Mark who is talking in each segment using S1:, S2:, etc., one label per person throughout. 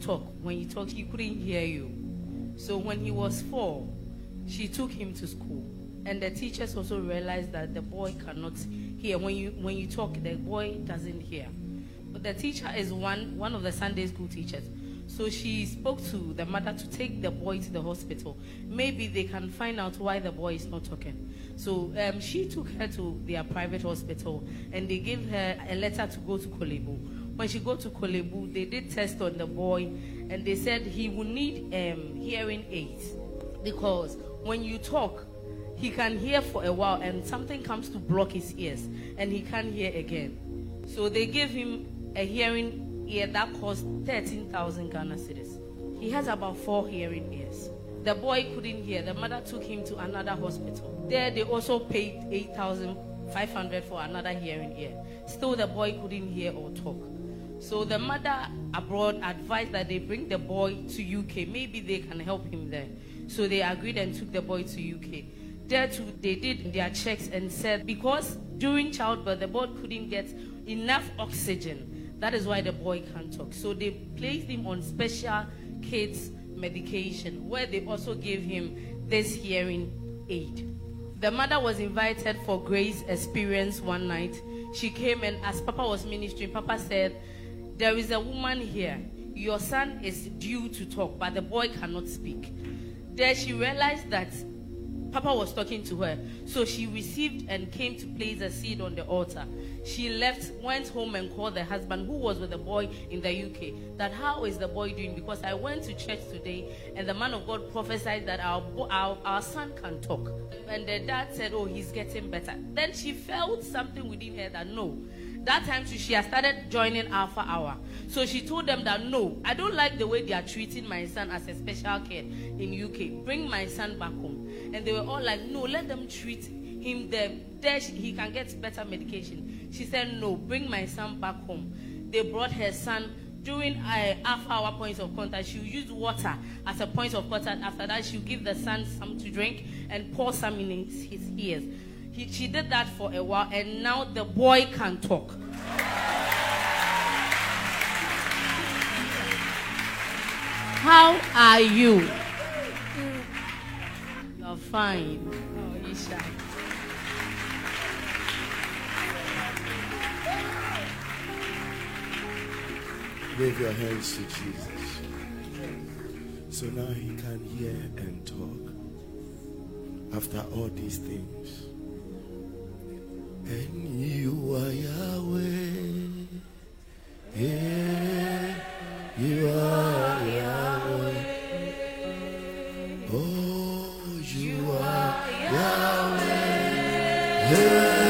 S1: talk. When he talked, he couldn't hear you. So when he was four, she took him to school. And the teachers also realized that the boy cannot hear. When you when you talk, the boy doesn't hear. But the teacher is one one of the Sunday school teachers. So she spoke to the mother to take the boy to the hospital. Maybe they can find out why the boy is not talking. So um, she took her to their private hospital and they gave her a letter to go to Korle Bu. When she go to Korle Bu, they did test on the boy and they said he will need um, hearing aids because when you talk, he can hear for a while and something comes to block his ears and he can't hear again. So they gave him a hearing ear that cost 13,000 Ghana cedis. He has about four hearing ears. The boy couldn't hear. The mother took him to another hospital. There they also paid 8,500 for another hearing ear. Still the boy couldn't hear or talk. So the mother abroad advised that they bring the boy to UK. Maybe they can help him there. So they agreed and took the boy to UK. There too, they did their checks and said because during childbirth the boy couldn't get enough oxygen. That is why the boy can't talk. So they placed him on special kids medication where they also gave him this hearing aid. The mother was invited for Grace Experience one night. she came and as Papa was ministering, Papa said, There is a woman here. Your son is due to talk, but the boy cannot speak. Then she realized that Papa was talking to her. So she received and came to place a seed on the altar. She left, went home and called the husband who was with the boy in the UK. That how is the boy doing? Because I went to church today and the man of God prophesied that our, our, our son can talk. And the dad said, Oh, he's getting better. Then she felt something within her that no. That time she had started joining Alpha Hour. So she told them that no, I don't like the way they are treating my son as a special kid in UK. Bring my son back home. And they were all like, no, let them treat him there. There he can get better medication. She said, no, bring my son back home. They brought her son during uh, Alpha Hour points of contact. She will use water as a point of contact. After that, she'll give the son some to drink and pour some in his, his ears. He, she did that for a while, and now the boy can talk. How are you? You're fine. Oh, Isha.
S2: Wave your hands to Jesus. So now he can hear and talk. After all these things. And you are Yahweh. Yeah, you are Yahweh. Oh, you are Yahweh. Yeah,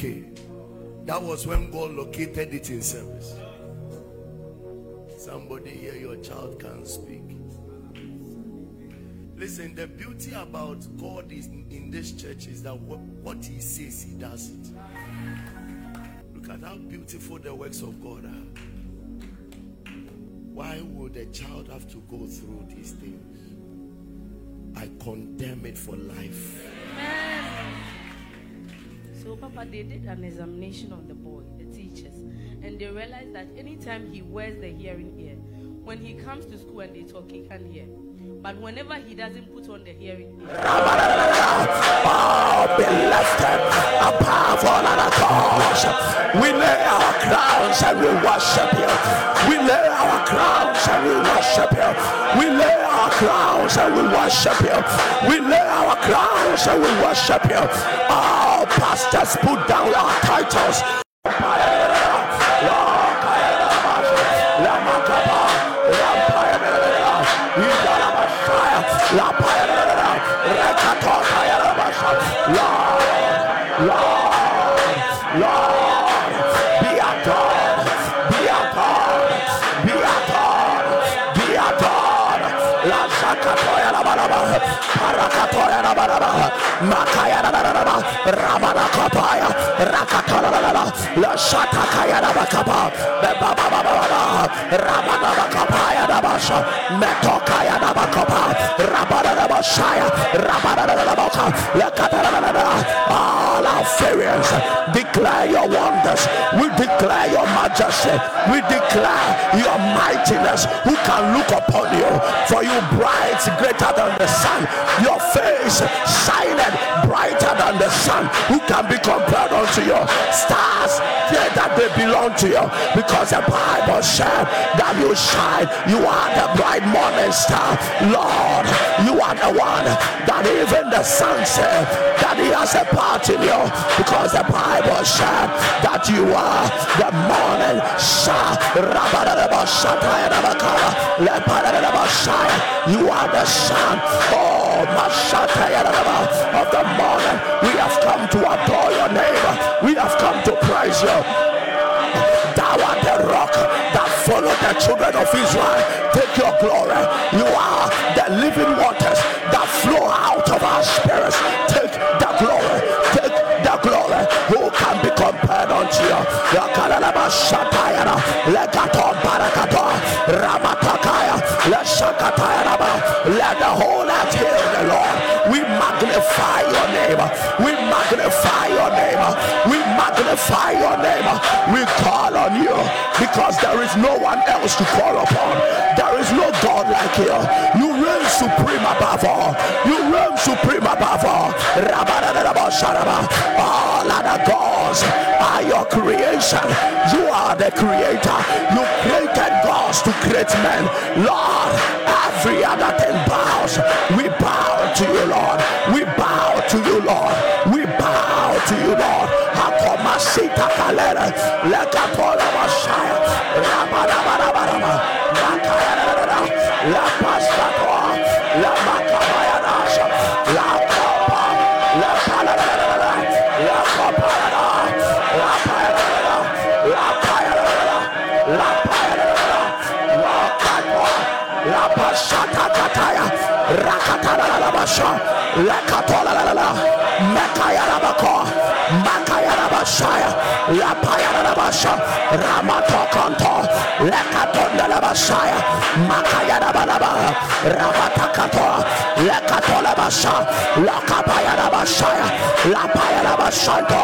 S2: UK. That was when God located it in service. Somebody here, your child can speak. Listen, the beauty about God is in this church is that what, what He says, He does it. Look at how beautiful the works of God are. Why would a child have to go through these things? I condemn it for life.
S1: So, Papa, they did an examination on the boy, the teachers, and they realized that anytime he wears the hearing ear, when he comes to school and they talk, he can hear. But whenever he doesn't put on the hearing ear,
S3: gods. We lay our crowns and we worship you. We lay our crowns and we worship you. We lay our crowns and we worship you. We lay our crowns and we worship you. Pastors put down our titles. Parakatoya la makaya la baraba, ramana kapaya, rakatola la la, be baba baba baba, ramana bakapaya metokaya la bakapa, rabana la bashaya, la baka, la declare declare your wonders. We declare your majesty. We declare your mightiness. Who can look upon you? For you bright, greater than the sun. Your face shining brighter than the sun. Who can be compared unto you? Stars, yeah, that they belong to you. Because the Bible said that you shine. You are the bright morning star. Lord, you are the one that even the sun said that he has a part in you. Because the Bible said that you are the morning star. You are the son. Oh, of the morning. We have come to adore your name. We have come to praise you. Thou art the rock that followed the children of Israel. Take your glory. You are the living waters that flow out of our spirits. Take the glory. Take the glory. Who can be compared unto you? Let the whole earth hear the Lord. We magnify your name. We magnify your name. We magnify your name. We call on you because there is no one else to call upon. There is no God like you. You reign supreme above all. You reign supreme above all. All other gods are your creation. You are the creator. You created gods to create men. Lord, every other thing bows. We bow to you, Lord. We bow to you, Lord. We bow to you, Lord. Hakoma sita kalera. Leka pola mashaya. Rakatara la basha. La katola la la la. Mekaya la bako. Makaya la bashaya. La payara la basha. Ramato kanto. La katonda la bashaya. Makaya la balaba. Rabata kato. La katola basha. La kapaya la bashaya. La paya la bashanto.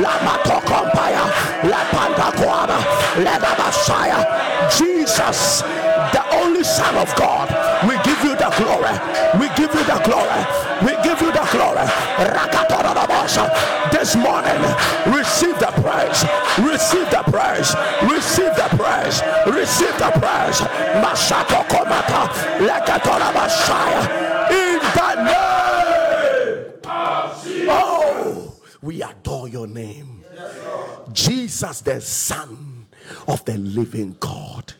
S3: La mato kompaya. La panda kwaba. La bashaya. Jesus, the only Son of God. The glory. We give you the glory. We give you the glory. This morning, receive the praise. Receive the praise. Receive the praise. Receive the praise. Masato komata. Lakatorabashaya. In the name. Oh, we adore your name. Jesus, the Son of the living God.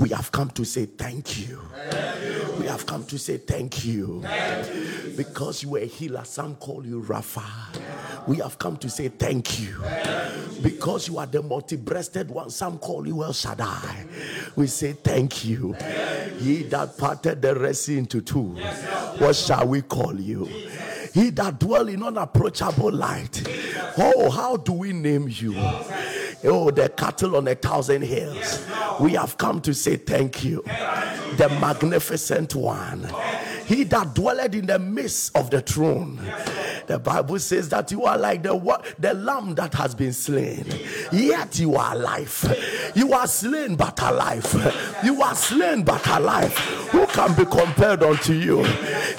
S3: We have come to say thank you. We have come to say thank you. Because you were a healer, some call you Rapha. We have come to say thank you. Because you are the multi breasted one, some call you El Shaddai. We say thank you. He that parted the Red Sea into two. What shall we call you? He that dwell in unapproachable light. Oh, how do we name you? Oh, the cattle on a thousand hills. We have come to say thank you. The magnificent one. He that dwelleth in the midst of the throne. The Bible says that you are like the the lamb that has been slain, yet you are alive. You are slain but alive. You are slain but alive. Who can be compared unto you?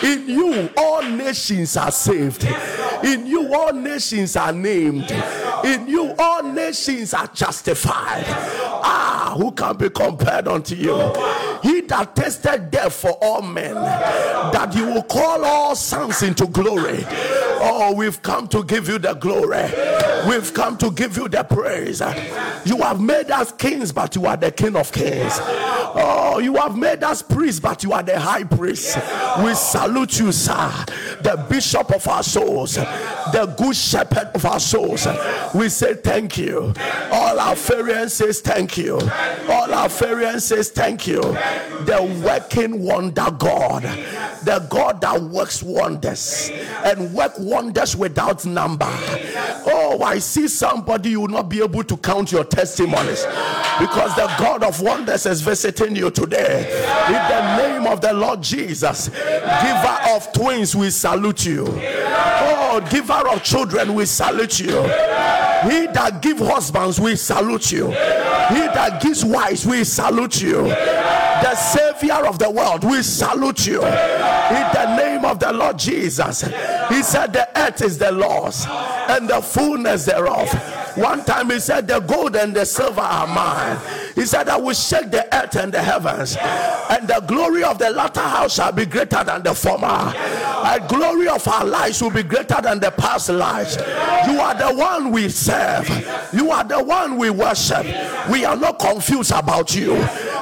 S3: In you, all nations are saved. In you, all nations are named. In you, all nations are justified. Ah, who can be compared unto you? He that tasted death for all men, that you will call all sons into glory. Oh, we've come to give you the glory. We've come to give you the praise. You have made us kings, but you are the king of kings. Oh, you have made us priests, but you are the high priest. We salute you, sir, the bishop of our souls, the good shepherd of our souls. We say thank you. Alpharians says thank you. Alpharians says thank you. The working wonder God, the God that works wonders and work wonders without number. Oh, I see somebody you will not be able to count your testimonies because the God of wonders is visiting you today. In the name of the Lord Jesus, giver of twins, we salute you. Oh, giver of children, we salute you. He that give husbands, we salute you. He that gives wives, we salute you. The Savior of the world, we salute you. In the name of the Lord Jesus. He said, The earth is the Lord's and the fullness thereof. One time he said, The gold and the silver are mine. He said, I will shake the earth and the heavens, and the glory of the latter house shall be greater than the former. The glory of our lives will be greater than the past lives. You are the one we serve, you are the one we worship. We are not confused about you.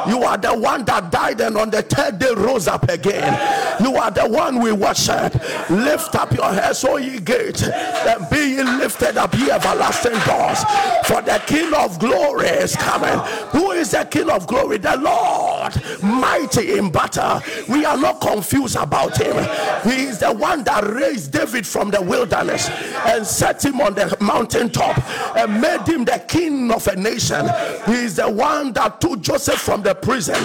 S3: You are the one that died and on the third day rose up again. You are the one we worship. Lift up your heads, O ye gates, and be ye lifted up, ye everlasting doors. For the King of glory is coming. Who is the King of glory? The Lord, mighty in battle. We are not confused about him. He is the one that raised David from the wilderness and set him on the mountaintop and made him the king of a nation. He is the one that took Joseph from the prison,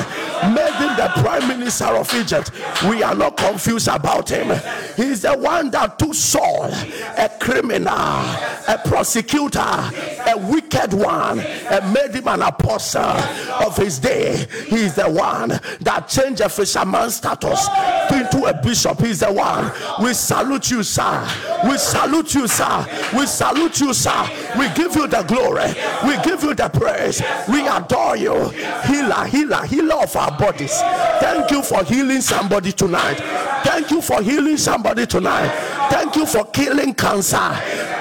S3: made him the prime minister of Egypt. We are not confused about him. He is the one that took Saul, a criminal, a prosecutor, a wicked one, and made him an apostle of his day. He is the one that changed a fisherman's status into a bishop. He's the one. We salute you, sir. We salute you, sir. We salute you, sir. We give you the glory. We give you the praise. We adore you. Healer, healer, healer of our bodies. Thank you for healing somebody tonight. Thank you for healing somebody tonight. Thank you for killing cancer.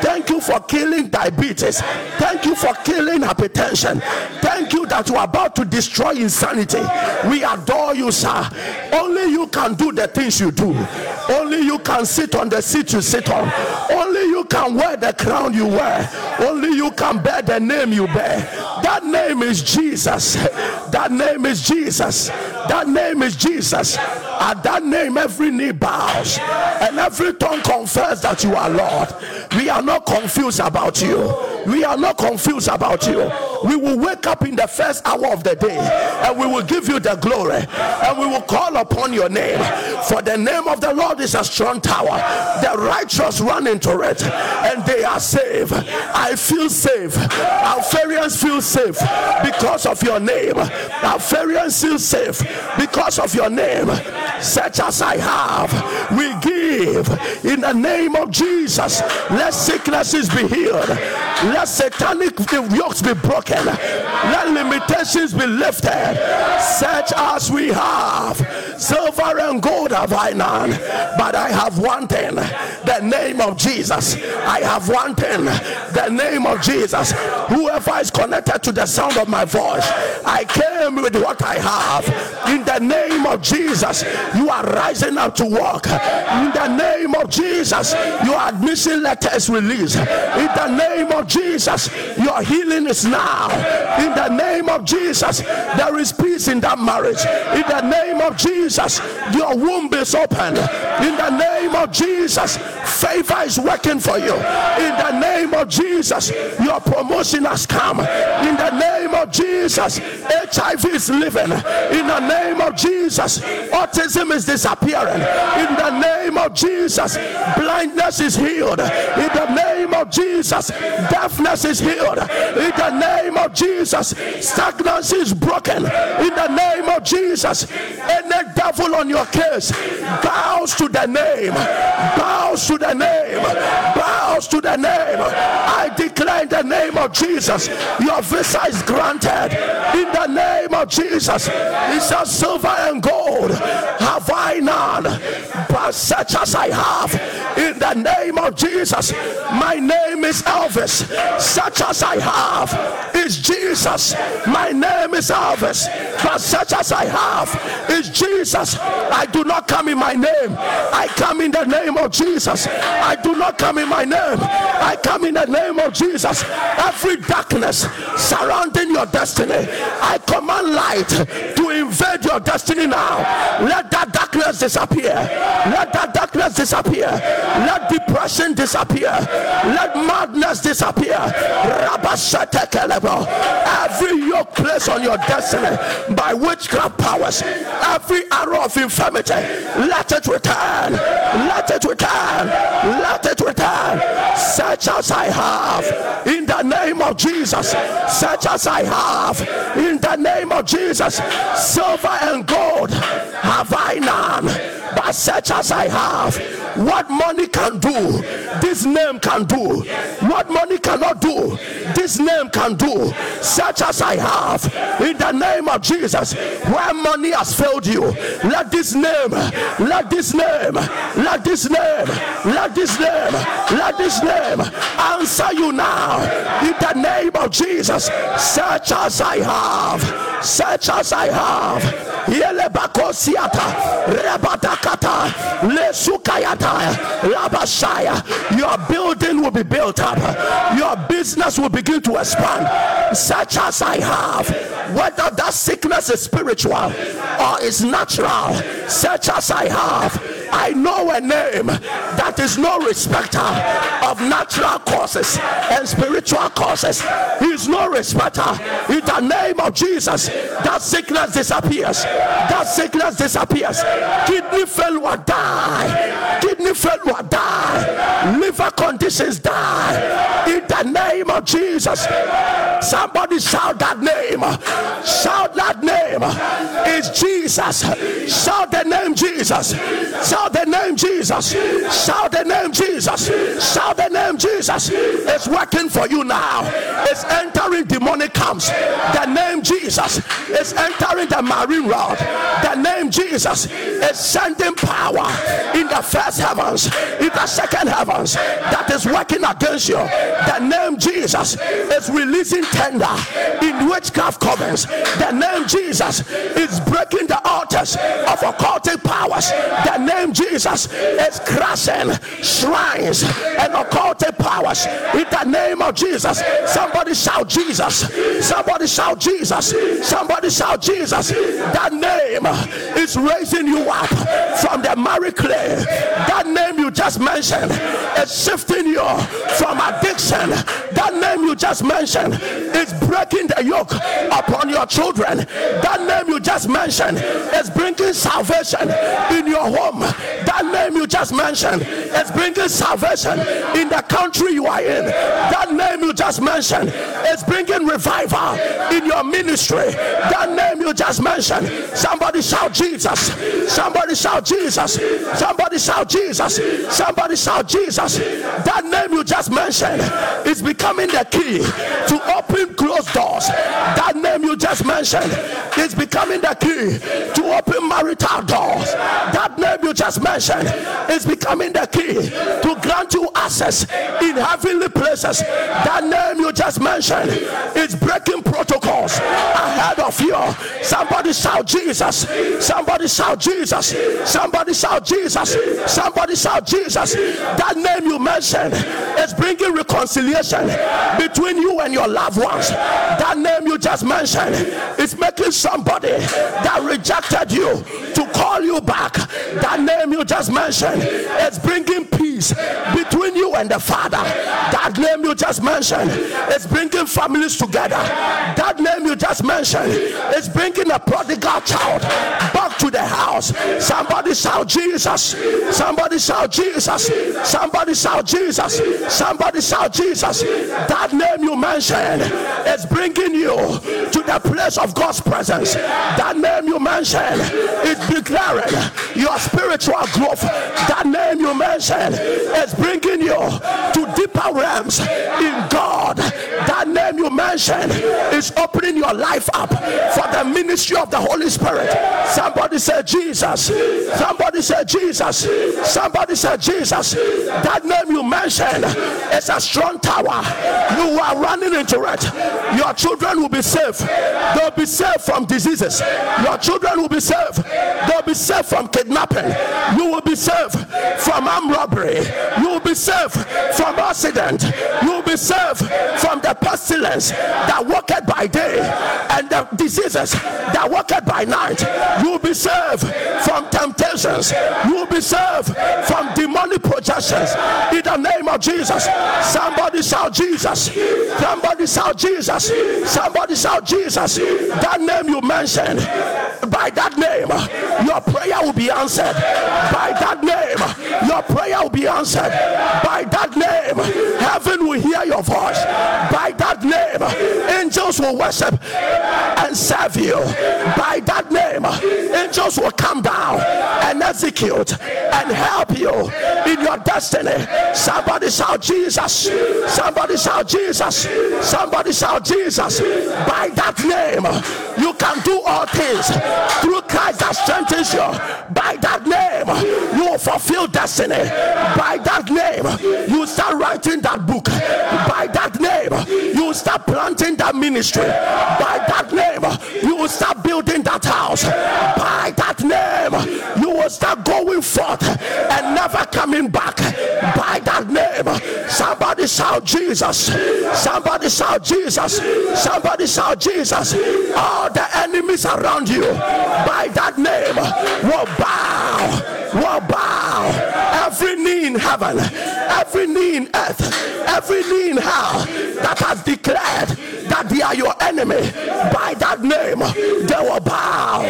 S3: Thank you for killing diabetes. Thank you for killing hypertension. Thank you that you are about to destroy insanity. We adore you, sir. Only you can do the things you do. Only you can sit on the seat you sit on. Only you can wear the crown you wear. Only you can bear the name you bear. That name is Jesus. That name is Jesus. That name is Jesus. At that name, every knee bows and every tongue confess that you are Lord. We are not confused about you. We are not confused about you. We will wake up in the first hour of the day and we will give you the glory and we will call upon your name. For the name of the Lord is a strong tower. The righteous run into it and they are saved. I feel safe. Alpharians feel safe because of your name. Alpharians feel safe because of your name. Such as I have, we give in the name of Jesus. Let sicknesses be healed. Let satanic yokes be broken. Let limitations be lifted. Such as we have. Silver and gold have I none, but I have one thing the name of Jesus. I have one thing the name of Jesus. Whoever is connected to the sound of my voice, I came with what I have. In the name of Jesus, you are rising up to walk. In the name of Jesus, your admission letter is released. In the name of Jesus, your healing is now. In the name of Jesus, there is peace in that marriage. In the name of Jesus, your womb is open. In the name of Jesus, favor is working for you. In the name of Jesus, your promotion has come. In the name of Jesus, HIV is living. In the name of Jesus, autism is disappearing. In the name of Jesus, blindness is healed. In the name of Jesus, deafness is healed. In the name of Jesus, stagnancy is broken. In the name of Jesus, any devil on your case bows to the name, bows to the name, bows to the name. I declare in the name of Jesus, your visa is granted. In the name of Jesus, he says, Silver and gold have I none, but such as I have. In the name of Jesus, my name is Elvis, such as I have is Jesus. My name is Elvis, but such as I have is Jesus. I do not come in my name, I come in the name of Jesus. I do not come in my name, I come in the name of Jesus. Every darkness surrounding your destiny, I command light to invade your destiny now. Let that darkness disappear. Let that darkness disappear. Let depression disappear. Let madness disappear. Every yoke placed on your destiny by witchcraft powers, every arrow of infirmity, let it return. Let it return. Let it return. Such as I have in the name of Jesus. Such as I have in the name of Jesus. Silver and gold have I none, but such as I have what money can do, this name can do. What money cannot do, this name can do. Such as I have, in the name of Jesus, where money has failed you, let this name, let this name, let this name, let this name, let this name answer you now. In the name of Jesus, such as I have, such as I have. Yelebakosiata, Rebatakata, Lesukayata, Your building will be built up, your business will begin to expand, such as I have. Whether that sickness is spiritual or is natural, such as I have. I know a name that is no respecter of natural causes and spiritual causes. He is no respecter. In the name of Jesus, that sickness disappears. That sickness disappears. Kidney failure die. Kidney failure die. Liver conditions die. In the name of Jesus. Somebody shout that name. Shout that name. It's Jesus. Shout the name Jesus. Shout the name Jesus. Shout the name Jesus. Shout the name Jesus. It's working for you now. It's entering demonic camps. The name Jesus is entering the marine world. The name Jesus is sending power in the first heavens, in the second heavens that is working against you. The name Jesus is releasing tender in witchcraft covens. The name Jesus is breaking the altars of occultic powers. The name Jesus is crushing shrines and occultic powers. In the name of Jesus, somebody shout Jesus. Somebody shout Jesus. Somebody shout Jesus. That name is raising you up from the married clay. That name you just mentioned is shifting you from addiction. That name you just mentioned is breaking the yoke upon your children. That name you just mentioned is bringing salvation in your home. That name you just mentioned is bringing salvation in the country you are in. That name you just mentioned is bringing revival in your ministry. That name you just mentioned. Somebody shout Jesus. Somebody shout Jesus. Somebody shout Jesus. Somebody shout Jesus. That name you just mentioned is becoming the key to open closed doors. That name you just mentioned is becoming the key to open marital doors. That name you just mentioned is becoming the key to grant you access in heavenly places. That name you just mentioned is breaking protocols ahead of you. Somebody shout Jesus. Somebody shout Jesus. Somebody shout Jesus. Somebody shout Jesus. That name you mentioned is bringing reconciliation between you and your loved ones. That name you just mentioned is making somebody that rejected you to call you back. That name you just mentioned is bringing peace between you and the Father. That name you just mentioned is bringing families together. That name you just mentioned is bringing a prodigal child back to the house. Somebody shout Jesus. Somebody shout Jesus. Somebody shout Jesus. Somebody shout Jesus. That name you mentioned is bringing you to the place of God's presence. That name you mentioned is declaring your spiritual growth. That name you mentioned is bringing you to deeper realms in God. That name you mentioned is opening your life up for the ministry of the Holy Spirit. Somebody said Jesus. Somebody said Jesus. Somebody said Jesus. That name you mentioned is a strong tower. You are running into it. Your children will be safe. They'll be safe from diseases. Your children will be safe. They'll be safe from kidnapping. You will be safe from armed robbery. You will be safe from accident. You will be safe from the pestilence that walketh by day and the diseases that walk by night. You will be saved from temptations. You will be saved from demonic projections. In the name of Jesus. Somebody shout Jesus. Somebody shout Jesus. Somebody shout Jesus. That name you mentioned. By that name, your prayer will be answered. By that name, your prayer will be answered. By that name, heaven will hear your voice. By that name, angels will worship and serve you. By that name, angels will come down and execute and help you in your destiny. Somebody shout Jesus. Somebody shout Jesus. Somebody shout Jesus. By that name, you can do all things through Christ that strengthens you. By that name, you will fulfill destiny. By that name, you start writing that book. By that name, えば you start planting that ministry. By that name, you will start building that house. By that name, you will start going forth and never coming back. By that name, somebody shout Jesus. Somebody shout Jesus. Somebody shout Jesus. All the enemies around you, by that name, will bow. Will bow. Every knee in heaven, every knee in earth, every knee in hell that has declared that they are your enemy, by that name, they will bow.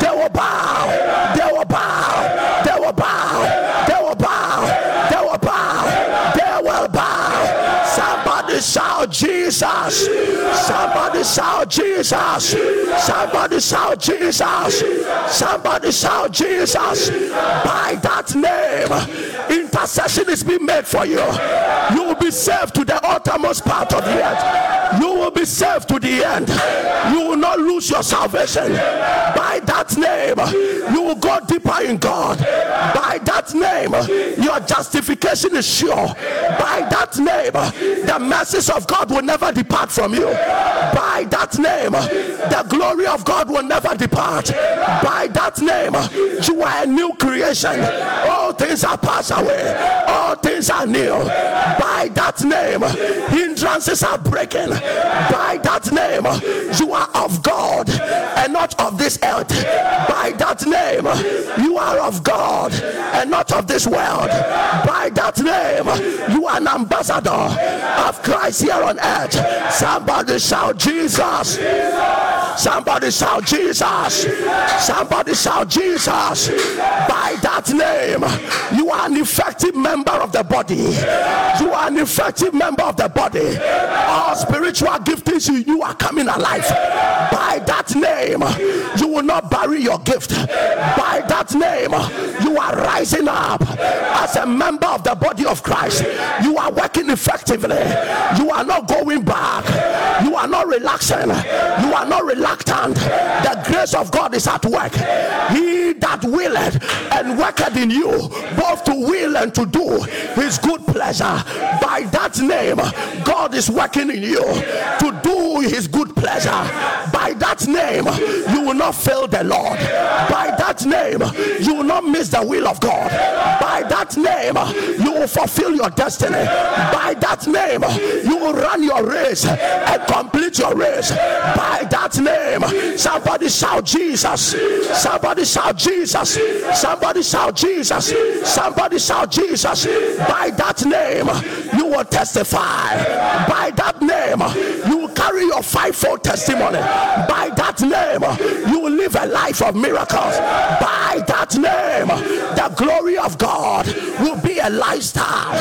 S3: They will bow. They will bow. They will bow. They will bow. They will bow. They will bow. Somebody shout Jesus. Somebody shout Jesus. Somebody shout Jesus. Somebody shout Jesus. By that name, intercession is being made for you. You will be saved to the uttermost part of the earth. You will be saved to the end. You will not lose your salvation. By that name, you will go deeper in God. By that name, your justification is sure. By that name, the mercies of God will never depart from you. By that name, the glory of God will never depart. By that name, you are a new creation. All things are passed away, all things are new. By that name, hindrances are breaking. By that name, you are of God and not of this earth. By that name, you are of God and not of this world. By that name, you are an ambassador of Christ here on earth. Somebody shout Jesus. Somebody shout Jesus. Somebody shout Jesus. By that name, you are an effective member of the body. You are an effective member of the body. All spiritual giftings you, you are coming alive. By that name, you will not bury your gift. By that name, you are rising up as a member of the body of Christ. You are working effectively. You are not going back. You are not relaxing. You are not reluctant. The grace of God is at work. He that willeth and worketh in you, both to will and to do his good pleasure. By that name, God is working in you to do his good pleasure. By that name, you will not fail the Lord. By that name, you will not miss the will of God. By that name, you will fulfill your destiny. By that name, you will run your race and complete your race. By that name, somebody shout Jesus. Somebody shout Jesus. Somebody shout Jesus. Somebody shout Jesus. By that name, you will testify. By that name, you carry your fivefold testimony. By that name, you will live a life of miracles. By that name, the glory of God will be a lifestyle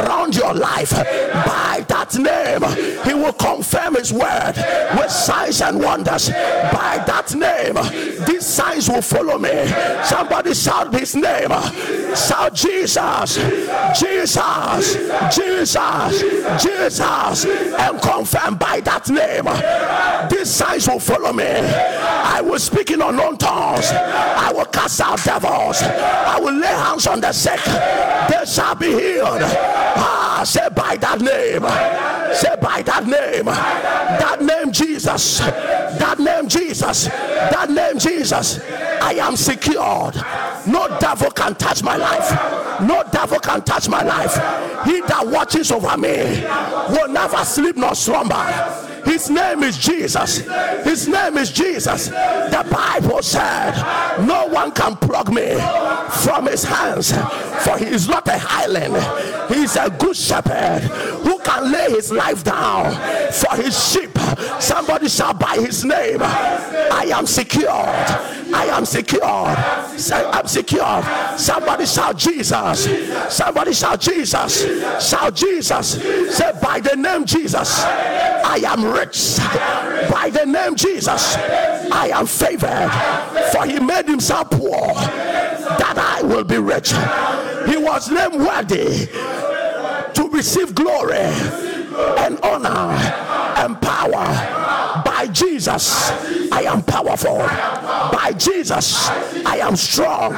S3: around your life. By that name, He will confirm His word with signs and wonders. By that name, these signs will follow me. Somebody shout His name. Shout Jesus, Jesus, Jesus, Jesus, and confirm by that name. These signs will follow me. I will speak in unknown tongues. I will cast out devils. I will lay hands on the sick. They shall be healed. Ah, say by that name. Say by that name. That name Jesus. That name Jesus. That name Jesus. I am secured. No devil can touch my life. No devil can touch my life. He that watches over me will never sleep nor slumber. His name is Jesus. His name is Jesus. The Bible said, No one can pluck me from his hands, for he is not a highland. He is a good shepherd who can lay his life down for his sheep. Somebody shall by his name. I am secured. I am secured. Say, I'm secured. Somebody shout Jesus. Somebody shout Jesus. Shout Jesus. Say, by the name Jesus, I am rich. By the name Jesus, I am favored. For he made himself poor that I will be rich. He was named worthy to receive glory and honor and power. By Jesus, I am powerful. By Jesus, I am strong.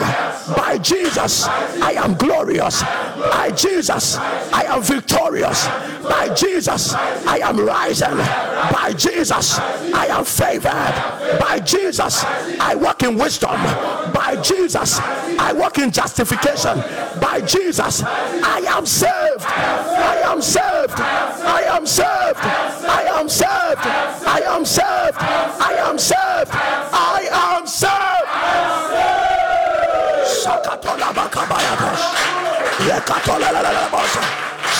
S3: By Jesus, I am glorious. By Jesus, I am victorious. By Jesus, I am rising. By Jesus, I am favored. By Jesus, I walk in wisdom. By Jesus, I walk in justification. By Jesus, I am saved. I am saved. I am saved. I am saved. I am saved. I am saved. I am saved.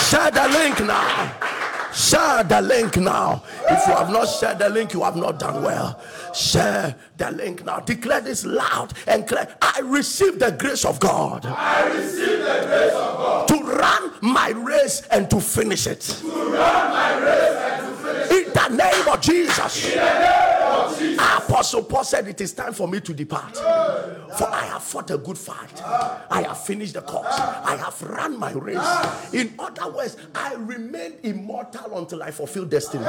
S3: Share the link now. Share the link now. If you have not shared the link, you have not done well. Share the link now. Declare this loud and clear. I receive the grace of God. I receive the grace of God. To run my race and to finish it. To run my race and to finish it. In the name of Jesus. In the name of Jesus. Apostle Paul said, It is time for me to depart. For I have fought a good fight. Ah. I have finished the course. Ah. I have run my race. Ah. In other words, I remain immortal until I fulfill destiny.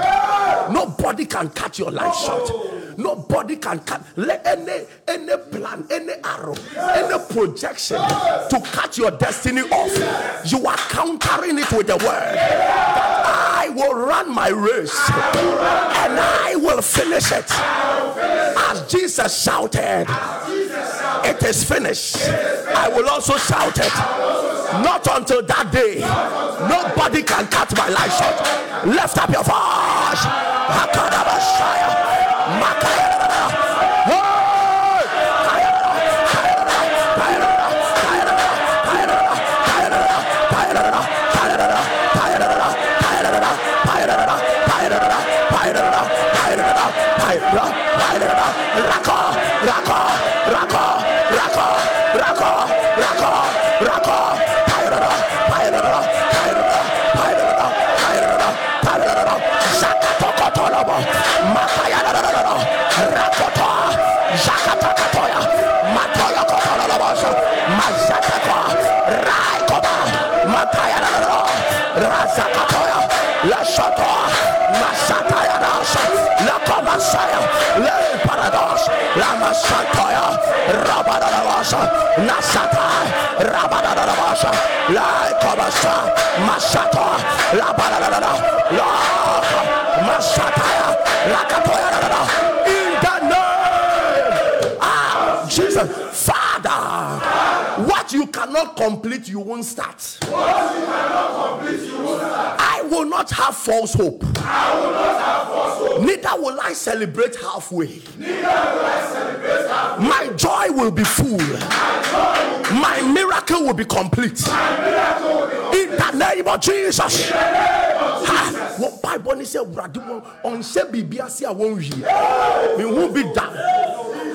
S3: Nobody can cut your life oh. short. Nobody can cut let any any plan, any arrow, any projection to cut your destiny off. You are countering it with the word. That I will run my race and I will finish it. As Jesus shouted, It is finished. I will also shout it. Not until that day. Nobody can cut my life short. Lift up your voice. Razakatoya, Lashotoa, Masataya Dasha, Lakomasaya, Le Parados, Lamasatoya, Rabadavasa, Nasata, La La Lakatoya, in the name of Jesus, Father, what you cannot complete, you won't start. What you cannot complete, you won't start. I will not have false hope. I will not have false hope. Neither will I celebrate halfway. Neither will I celebrate halfway. My joy will be full. My joy My miracle will be complete. My miracle will be complete. In the name of Jesus. In the name of Ha, What Bible ni sɛ wurade wɔn ɔnhyɛ biribi ase a wɔn wie. Mihu bi da.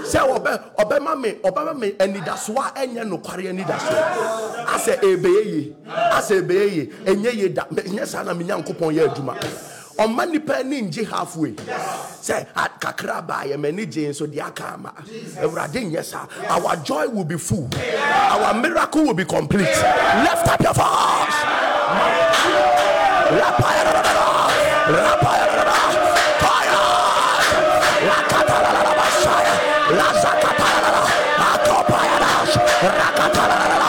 S3: Sɛ ɔbɛ ɔbɛma mi ɔbɛma mi anidaso a ɛnyɛ nokware anidaso. Asɛ ebeye yie. Asɛ ebeye yie. Enye yie da. Nyɛ saa na mi nya nkopɔn yɛ adwuma. ɔma nipa ani ngye halfway sɛ kakra baa yɛ m'ani gye nso deɛ aka ama awurade nyɛ saa our joy will be full our miracle will be complete lift up your voice Rapayarara, rapayarara, fire. রাখা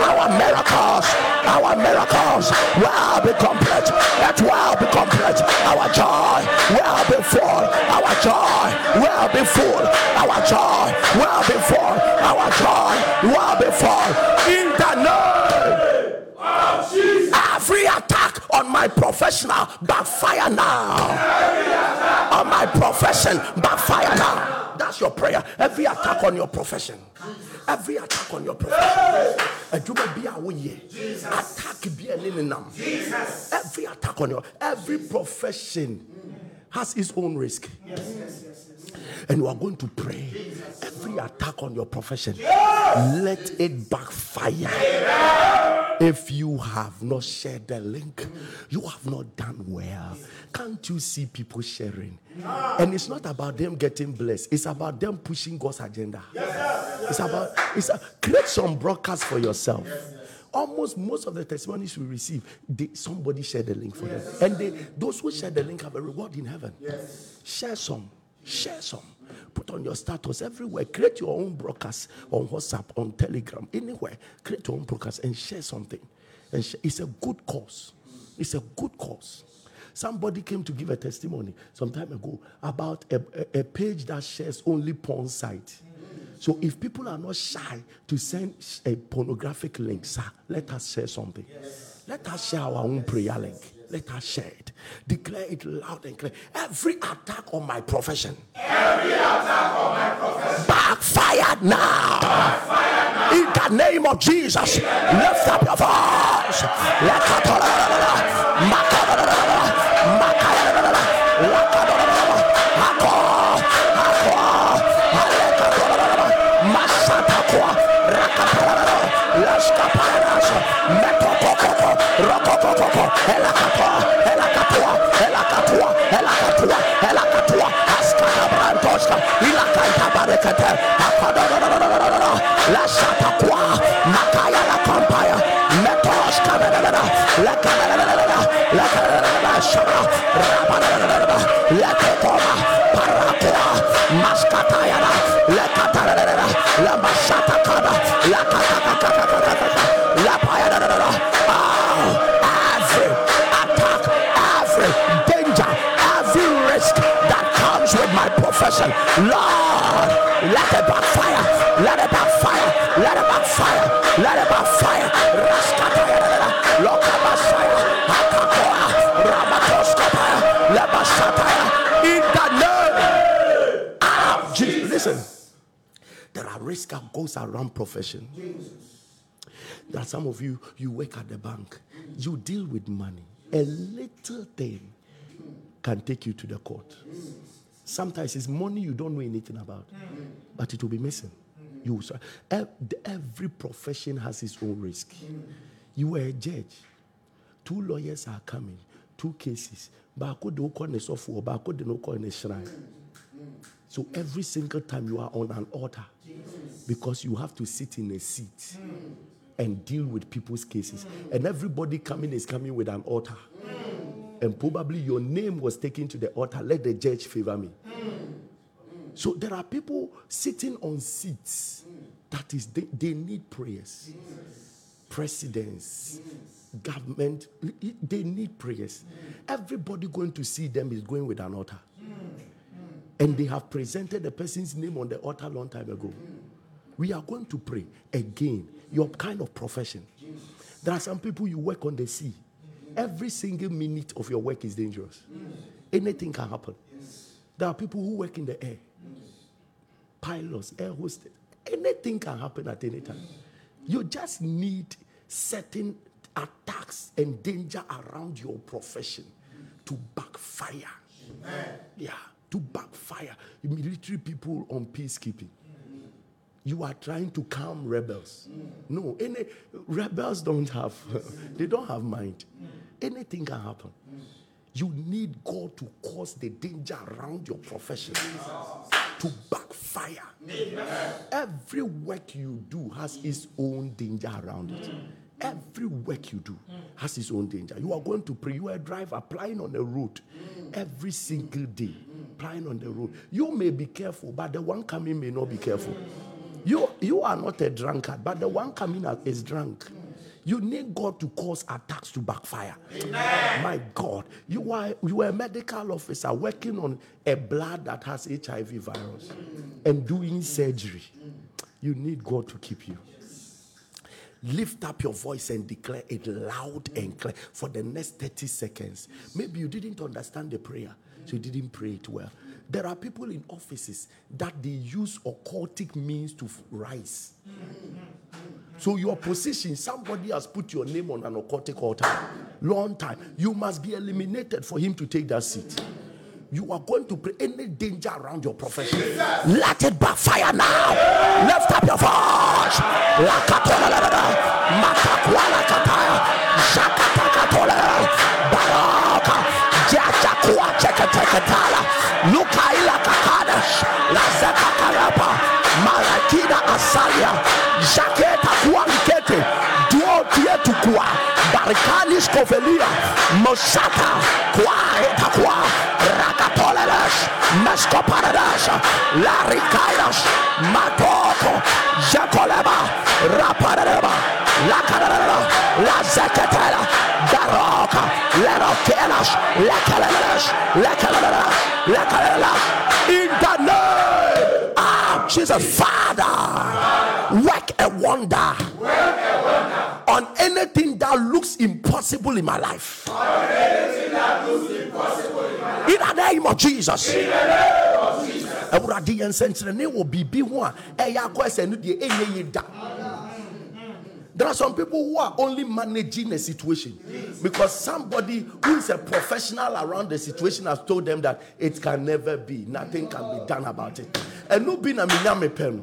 S3: Our miracles, our miracles will be complete. It will be complete. Our joy will be full. Our joy will be full. Our joy will be full. Our joy will be full. In the name of Jesus. Every attack on my professional backfire now. On my profession backfire now. That's your prayer. Every attack on your profession. Every attack on your profession. Adwuma. Attack bi a. Every attack on your every profession has its own risk. And you are going to pray. Every attack on your profession, let it backfire. If you have not shared the link, you have not done well. Can't you see people sharing? And it's not about them getting blessed, it's about them pushing God's agenda. It's about it's a, create some broadcast for yourself. Almost most of the testimonies we receive, they, somebody shared the link for them, and they, those who share the link have a reward in heaven. Share some, share some. Put on your status everywhere. Create your own broadcast on WhatsApp, on Telegram, anywhere. Create your own broadcast and share something. And sh- it's a good cause. It's a good cause. Somebody came to give a testimony some time ago about a, a- a page that shares only porn site. So if people are not shy to send a pornographic link, sir, let us share something. Let us share our own prayer link. Let us share it. Declare it loud and clear. Every attack on my profession. Every attack on my profession. Backfired now. In the name of Jesus. Lift up your voice. Metokokoko. Rokokoko. Elakatua. Elakatua. Elakatua. Elakatua. Elakatua. Askadabrantoska. Ilakanta Akadadadadadadada. Lasatakwa. Makaya la kampaya. Metoska. Lakadadadadada. Lakadadadada. Shara. Rabadadadadada. Leketoma. Paratua. Maskatayana. Lekatadadadada. Lamasatakada. With Lord, let it backfire, let it backfire, let it backfire, let it backfire. Raskatayadadada. Lokabasaya. Akakoa. Ramatoskapaya. Lebasataya. In the name of Jesus. Listen, there are risks that goes around profession. There are some of you, you work at the bank, you deal with money. A little thing can take you to the court. Sometimes it's money you don't know anything about, but it will be missing. You will- ev- every profession has its own risk. You are a judge. Two lawyers are coming, two cases. Shrine. So every single time you are on an altar, because you have to sit in a seat and deal with people's cases. And everybody coming is coming with an altar. And probably your name was taken to the altar. Let the judge favor me. So there are people sitting on seats that is they, they need prayers. Presidents, government, they need prayers. Everybody going to see them is going with an altar. And they have presented the person's name on the altar long time ago. We are going to pray again. Your kind of profession. There are some people you work on the sea. Every single minute of your work is dangerous. Anything can happen. There are people who work in the air. Pilots, air hostess. Anything can happen at any time. You just need certain attacks and danger around your profession to backfire. Yeah, to backfire. Military people on peacekeeping. You are trying to calm rebels. Mm. No, any rebels don't have, they don't have mind. Mm. Anything can happen. You need God to cause the danger around your profession. to backfire. Every work you do has its own danger around it. Every work you do has its own danger. You are going to pray. You are a driver applying on the road every single day, applying on the road. You may be careful, but the one coming may not be careful. You, you are not a drunkard, but the one coming is drunk. You need God to cause attacks to backfire. My God, you are you are a medical officer working on a blood that has HIV virus and doing surgery. You need God to keep you. Lift up your voice and declare it loud and clear for the next 30 seconds. Maybe you didn't understand the prayer, so you didn't pray it well. There are people in offices that they use occultic means to rise. So your position, somebody has put your name on an occultic altar. Long time. You must be eliminated for him to take that seat. You are going to pray any danger around your profession. Let it backfire now. Lift up your voice. Lakatola, matakwala kataya, shakatakatola, baraka, jajakua chekatekatala, lukaila kakadash, lazakakarapa, marakina asalia, jaketa kuankete, tukua, barikani skovelia, mosata, kwaeta kwa, rakatolelas, meskoparedas, larikailas, matoko, jakoleba, rapareba, lakareba, lazekatela, baroka, lerokelas, lekalelas, lekalelas, lekalelas, in the name of Jesus, Father, work a wonder on anything that looks impossible in my life. In the name of Jesus. a there are some people who are only managing a situation because somebody who is a professional around the situation has told them that it can never be. Nothing can be done about it. Ɛno bi na menya me pɛ no.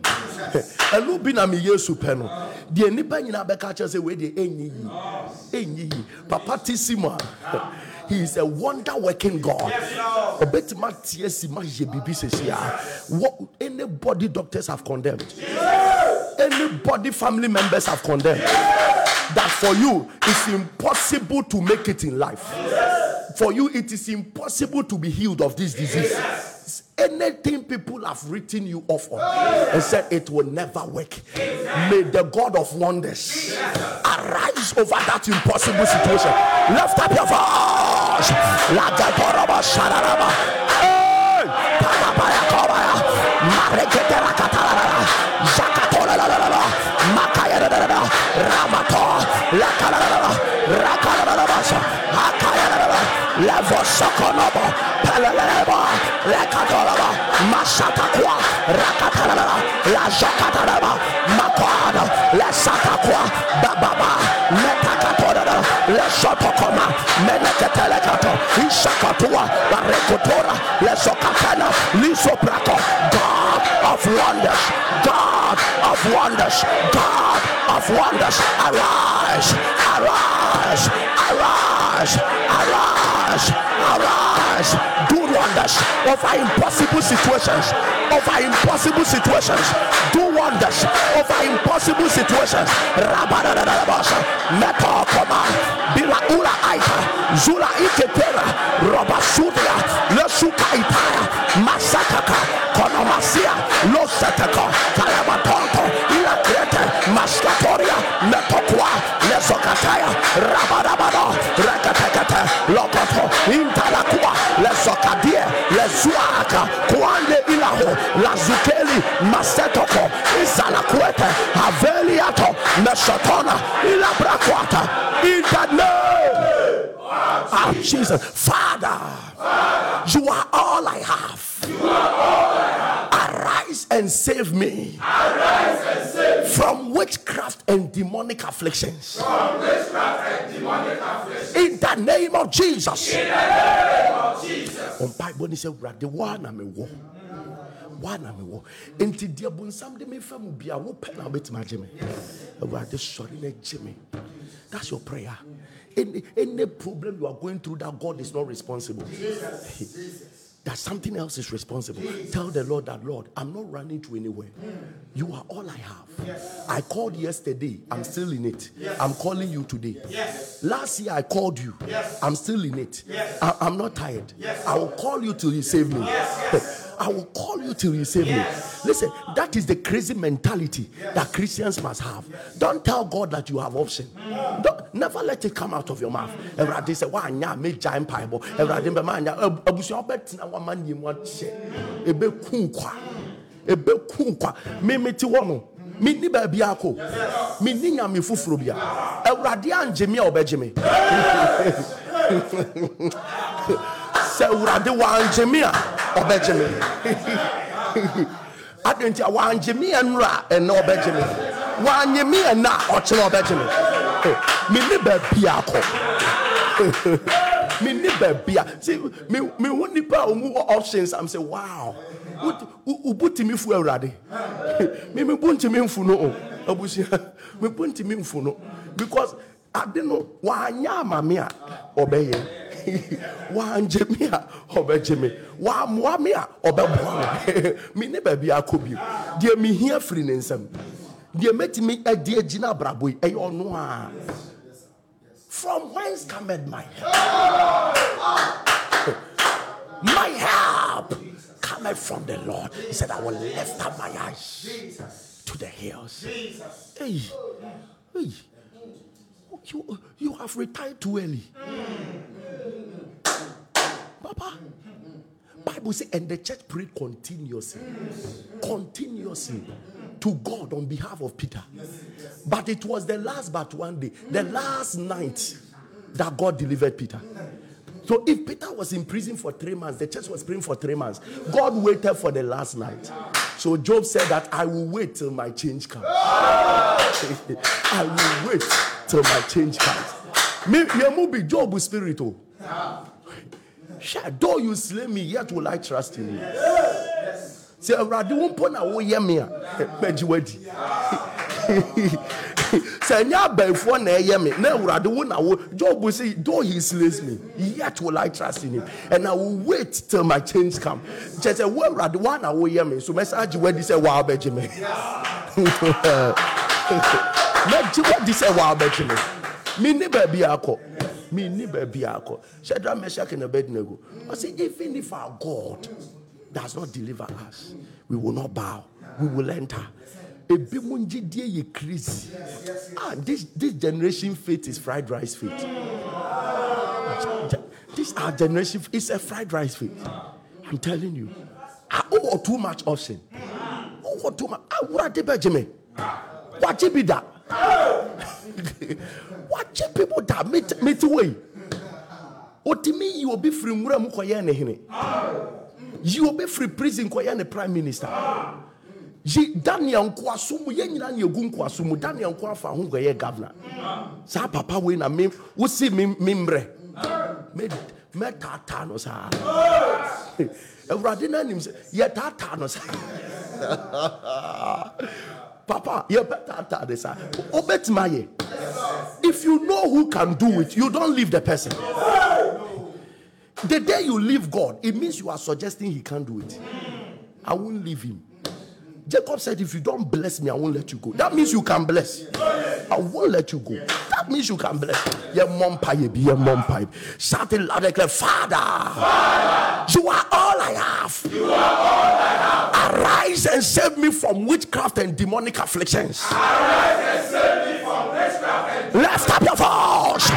S3: Ɛno bi na meyɛ su pɛ no. Deɛ nnipa nyinaa bɛka kyerɛ sɛ wei deɛ ɛnyɛ yi. Ɛnyɛ yi. Papa te si mu a. He is a wonder working god. Ɔbɛtumi ateɛ si ma yɛ biribi sɛsi a. What anybody doctors have condemned. Anybody family members have condemned. That for you it's impossible to make it in life. For you it is impossible to be healed of this disease anything people have written you off on and said it will never work may the god of wonders arise over that impossible situation lift up your voice sokonobo. Peleleba. Lekatolaba. Masatakwa. Rakatalala. Lazakatalaba. Makwada. Lesatakwa. Bababa. Metakatorara. Lesotokoma. Meneketelekato. Ishakatua. Barekotora. Lesokatana. Lisoprato. God of wonders. God of wonders. God of wonders. Arise. Arise. Arise. Arise. Arise. Do wonders over impossible situations. Over impossible situations. Do wonders over impossible situations. Rabadadadabasa. Metokoma. Bila ula aita. Zula iketera. Robasudia. Lesuka itaya. Masakaka. Konomasia. Loseteko. Lokoto. Intalakua. Lesokadie. Lezuaka. Kuande ilaho. Lazukeli. Masetoko. Izalakuete. Haveliato. Mesotona. Ilabrakwata. In the name of Jesus. Father, you are all I have. Arise and save me. From witchcraft and demonic afflictions. In the name of Jesus. mpaebɔ ne sɛ awurade woa na mewɔ woa na mewɔ enti deɛ bonsam de mefa mu bia wopɛ na wobɛtumi agye me awurade sɔre no agye me that's your prayer. Any, any problem you are going through that god is not responsible that something else is responsible. Tell the Lord that, Lord, I'm not running to anywhere. You are all I have. I called yesterday. I'm still in it. I'm calling you today. Last year I called you. I'm still in it. I, am not tired. I will call you till you save me. I will call you till you save me. Listen, that is the crazy mentality that Christians must have. Don't tell God that you have option. Don't, never let it come out of your mouth. Everybody say, "Why nya me giant pipe?" Everybody be man nya abusua betina wa man yim wa che. Ebe kun kwa. Ebe kun kwa. Me me ti wo no. Me ni baabi akɔ. Me ni nyame foforo bia. Awurade angye me a ɔbɛgye me. sɛ awurade wangye me a ɔbɛgye me ade nti a wangye me ɛnora ɛnɛ ɔbɛgye me wanye me ɛna a ɔkyerɛ ɔbɛgye me mene baabi akɔ mene baabi a. See me me hu nipa a ɔmu wɔ options am say wow. Wobu timi fu awurade me me bu ntimi mfu no. O abusua me bu ntimi mfu no. Because ade no wanyɛ ama me a ɔbɛyɛ wangye me a ɔbɛgye me wammoa me a ɔbɛboa me me ne baabi akɔ bio. Deɛ mehia firi ne nsam deɛ mɛtumi adi agyina abrabɔ from whence cometh my help my help cometh from the lord he said i will lift up my eyes to the hills hey hey you, you have retired too early. Papa. Bible says, and the church prayed continuously. Continuously to God on behalf of Peter. But it was the last but one day, the last night that God delivered Peter. So if Peter was in prison for three months, the church was praying for three months. God waited for the last night. So Job said that I will wait till my change comes. I will wait till my change comes. Me, be Job spirit. Oh. Though you slay me, yet will I trust in you. Say, Awurade wo mpo na woyɛ me a magye wadi. Sɛ ɛnyɛ abaefoɔ na ɛyɛ me na awurade wo na wo. Job say though he slays me yet will i trust in him. And i will wait till my change come. Kyɛ sɛ wo awurade wo na woyɛ me so mɛsa agye wadi sɛ waa bɛgye me. Mɛgye wadi sɛ waa bɛgye me. Menni baabi akɔ. Menni baabi akɔ. Hyɛdra mɛhyɛke na bɛdinago ɔsɛ even if our god does not deliver us we will not bow. We will enter. Ebi mu ngyidie yɛ crazy. Ah this this generation faith is fried rice faith. This our generation is a fried rice faith. I'm telling you. Ah oh too much option. Oh too much. Ah wúrà dé bẹ́ẹ̀ jẹ́ mi wàá bi da wàá people mi ti wọ̀ yìí otimi nwura mu kɔ yɛ ne hene yi obi firi prison kɔ yɛ ne prime minister. Yi daniel nkoaso mu yɛn nyinaa na egu nkoaso mu daniel nko afa ho kɔ governor. Saa papa wei na mi wosi mi mmerɛ mɛ mɛ taataa no saa. Awurade n'anim sɛ yɛ taataa no saa. Papa yɛ bɛ taataa de saa. Obetuma yɛ if you know who can do it you don't leave the person. The day you leave God, it means you are suggesting He can't do it. I won't leave Him. Jacob said, If you don't bless me, I won't let you go. That means you can bless. I won't let you go. That means you can bless. Your mom pipe, your mom pipe. Shout it loud and clear, Father, Father, you are all I have.
S4: You are all I have.
S3: Arise and save me from witchcraft and demonic afflictions.
S4: Arise and save me from witchcraft and
S3: Lift up your voice.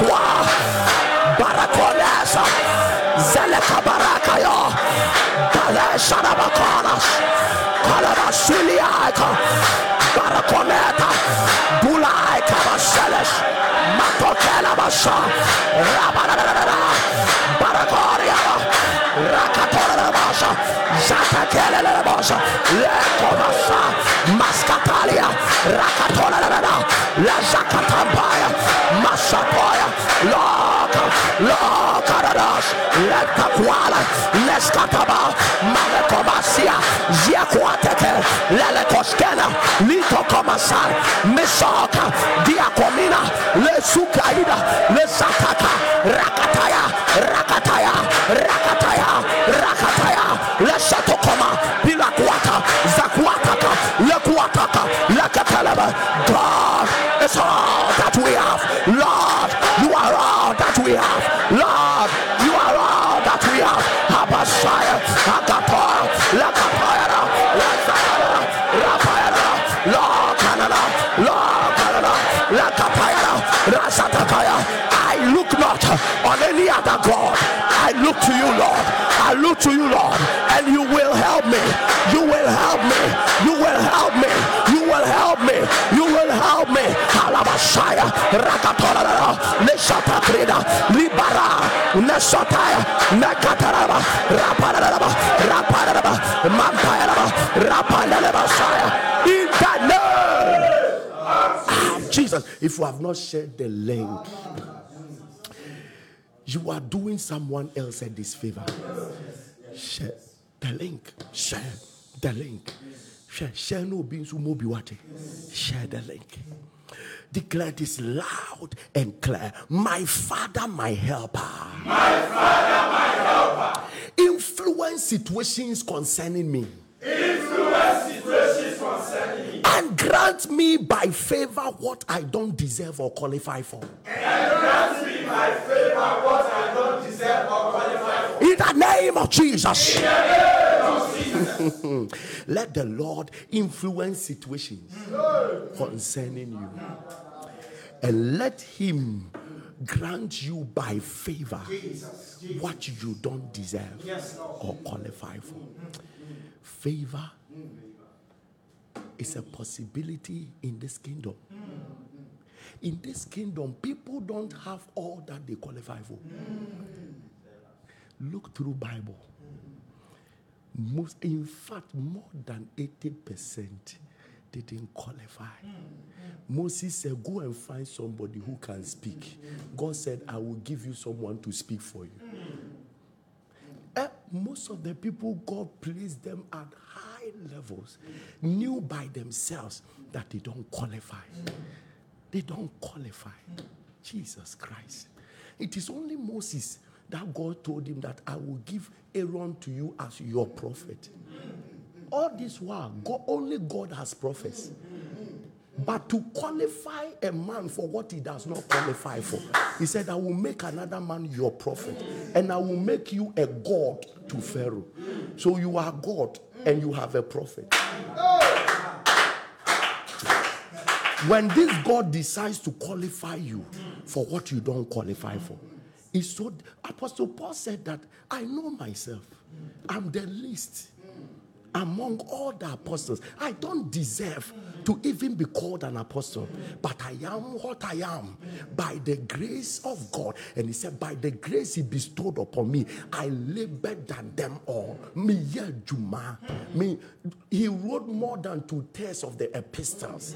S3: Kwa kwa Barakonesa Zeleka Barakayo. Kaleshana Bakonas Kalabasiliaka Barakoneta Bulai Kabaseles Matokela Basa Rabarada Barakoria Rakatora Basa Zatakela Basa Lekomasa Maskatalia. Rakatola La Zakatambaya Lord Karadas, Lentakwala, Leskataba, Malekomasia, Ziakwateke, Lelekoskela, Litokomasa, Mesoka, Diakomina, Lesukaida, Lesataka, Rakataya, Rakataya, Rakataya. To you, Lord, and you will help me. You will help me. You will help me. You will help me. You will help me. Alabashaya, Rakatora, Nesatakrida, Libara, Nesataya, Nekataraba, Raparaba, Raparaba, Mampayaraba, Raparaba, In the name of Jesus. If you have not shared the link, you are doing someone else a disfavor. Share the link. Share the link. Share. Share no beans mobiwate. Share the link. Declare this loud and clear. My father, my helper.
S5: My father, my helper.
S3: Influence situations concerning me.
S5: Influence situations concerning me.
S3: And grant me by favor what I don't deserve or qualify for.
S5: And grant me by favor what I
S3: Name of Jesus. Let the Lord influence situations concerning you. And let Him grant you by favor what you don't deserve or qualify for. Favor is a possibility in this kingdom. In this kingdom, people don't have all that they qualify for. Look through Bible. Most, in fact, more than 80% didn't qualify. Moses said, Go and find somebody who can speak. God said, I will give you someone to speak for you. Eh, most of the people God placed them at high levels knew by themselves that they don't qualify. They don't qualify. Jesus Christ. It is only Moses that God told him that I will give Aaron to you as your prophet. All this while, God, only God has prophets. But to qualify a man for what he does not qualify for, he said, I will make another man your prophet, and I will make you a God to Pharaoh. So you are God and you have a prophet. When this God decides to qualify you for what you don't qualify for, it's so Apostle Paul said that I know myself. I'm the least among all the apostles. I don't deserve to even be called an apostle, but I am what I am by the grace of God. And he said, By the grace he bestowed upon me, I labored than them all. Me, yeah, Juma. Me, he wrote more than two thirds of the epistles.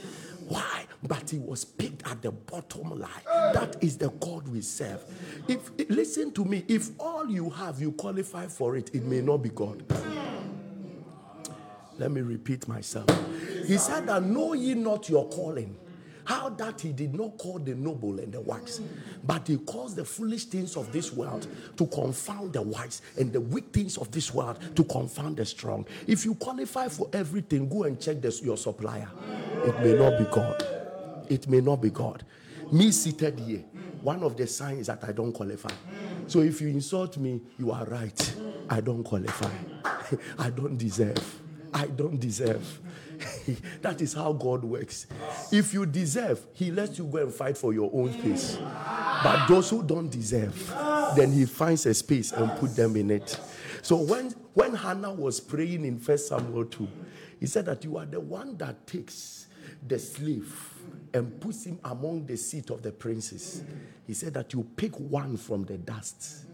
S3: Why? But he was picked at the bottom line. That is the God we serve. If listen to me, if all you have you qualify for it, it may not be God. Let me repeat myself. He said that know ye not your calling. How that he did not call the noble and the wise, but he calls the foolish things of this world to confound the wise and the weak things of this world to confound the strong. If you qualify for everything, go and check this, your supplier. It may not be God. It may not be God. Me seated here, one of the signs that I don't qualify. So if you insult me, you are right. I don't qualify. I don't deserve. I don't deserve. that is how God works. If you deserve, He lets you go and fight for your own space. But those who don't deserve, then He finds a space and put them in it. So when, when Hannah was praying in First Samuel 2, he said that you are the one that takes the slave and puts him among the seat of the princes. He said that you pick one from the dust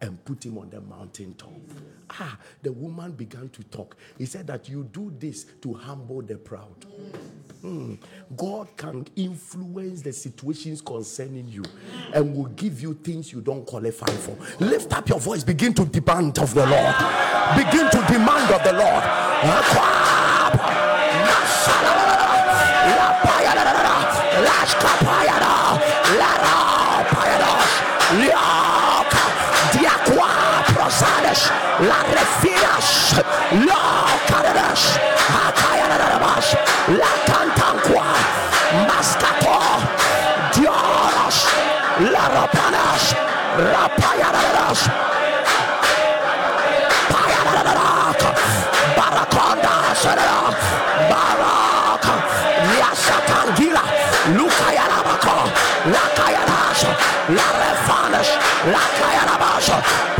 S3: and put him on the mountaintop. Ah, the woman began to talk. He said that you do this to humble the proud. Hmm. God can influence the situations concerning you and will give you things you don't qualify for. Lift up your voice, begin to demand of the Lord. Begin to demand of the Lord. La refinas, la carenas, acayanamas, la cantanqua, mascato, dioras, la rapanas, rapayanaras, payanarak, baraconda, barak, yasatangila, lucayanabaco, la cayanas, la refanas, la cayanabas,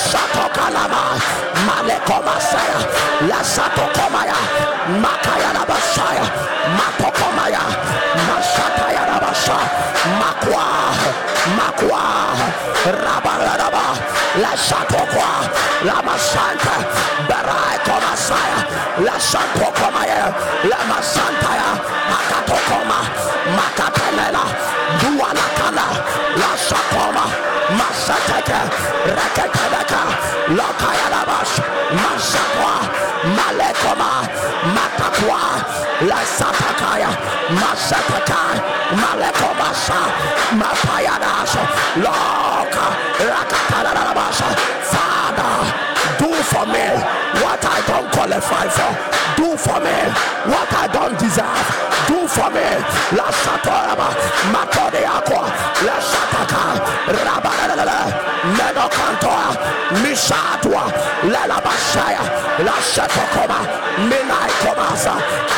S3: Lasato Kalama, Maleko Masaya, Lasato Komaya, Makayana Basaya, Matokomaya, Mashatayana Basha, Makwa, Makwa, Rabaraba, Lasatokwa, Lama Santa, Barai Komasaya, Lasatokomaya, Lama Santaya, Rakatabaka, Lokayalabash, Masakwa, Malekoma, Matakwa, Lasatakaya, Loka, Rakatalabasha, Father. Do for me what I don't qualify for. Do for me what I don't deserve. Do for me. La La Medocantoa, Mishatua, La Bashaya, La Satokoma, Minai Komasa,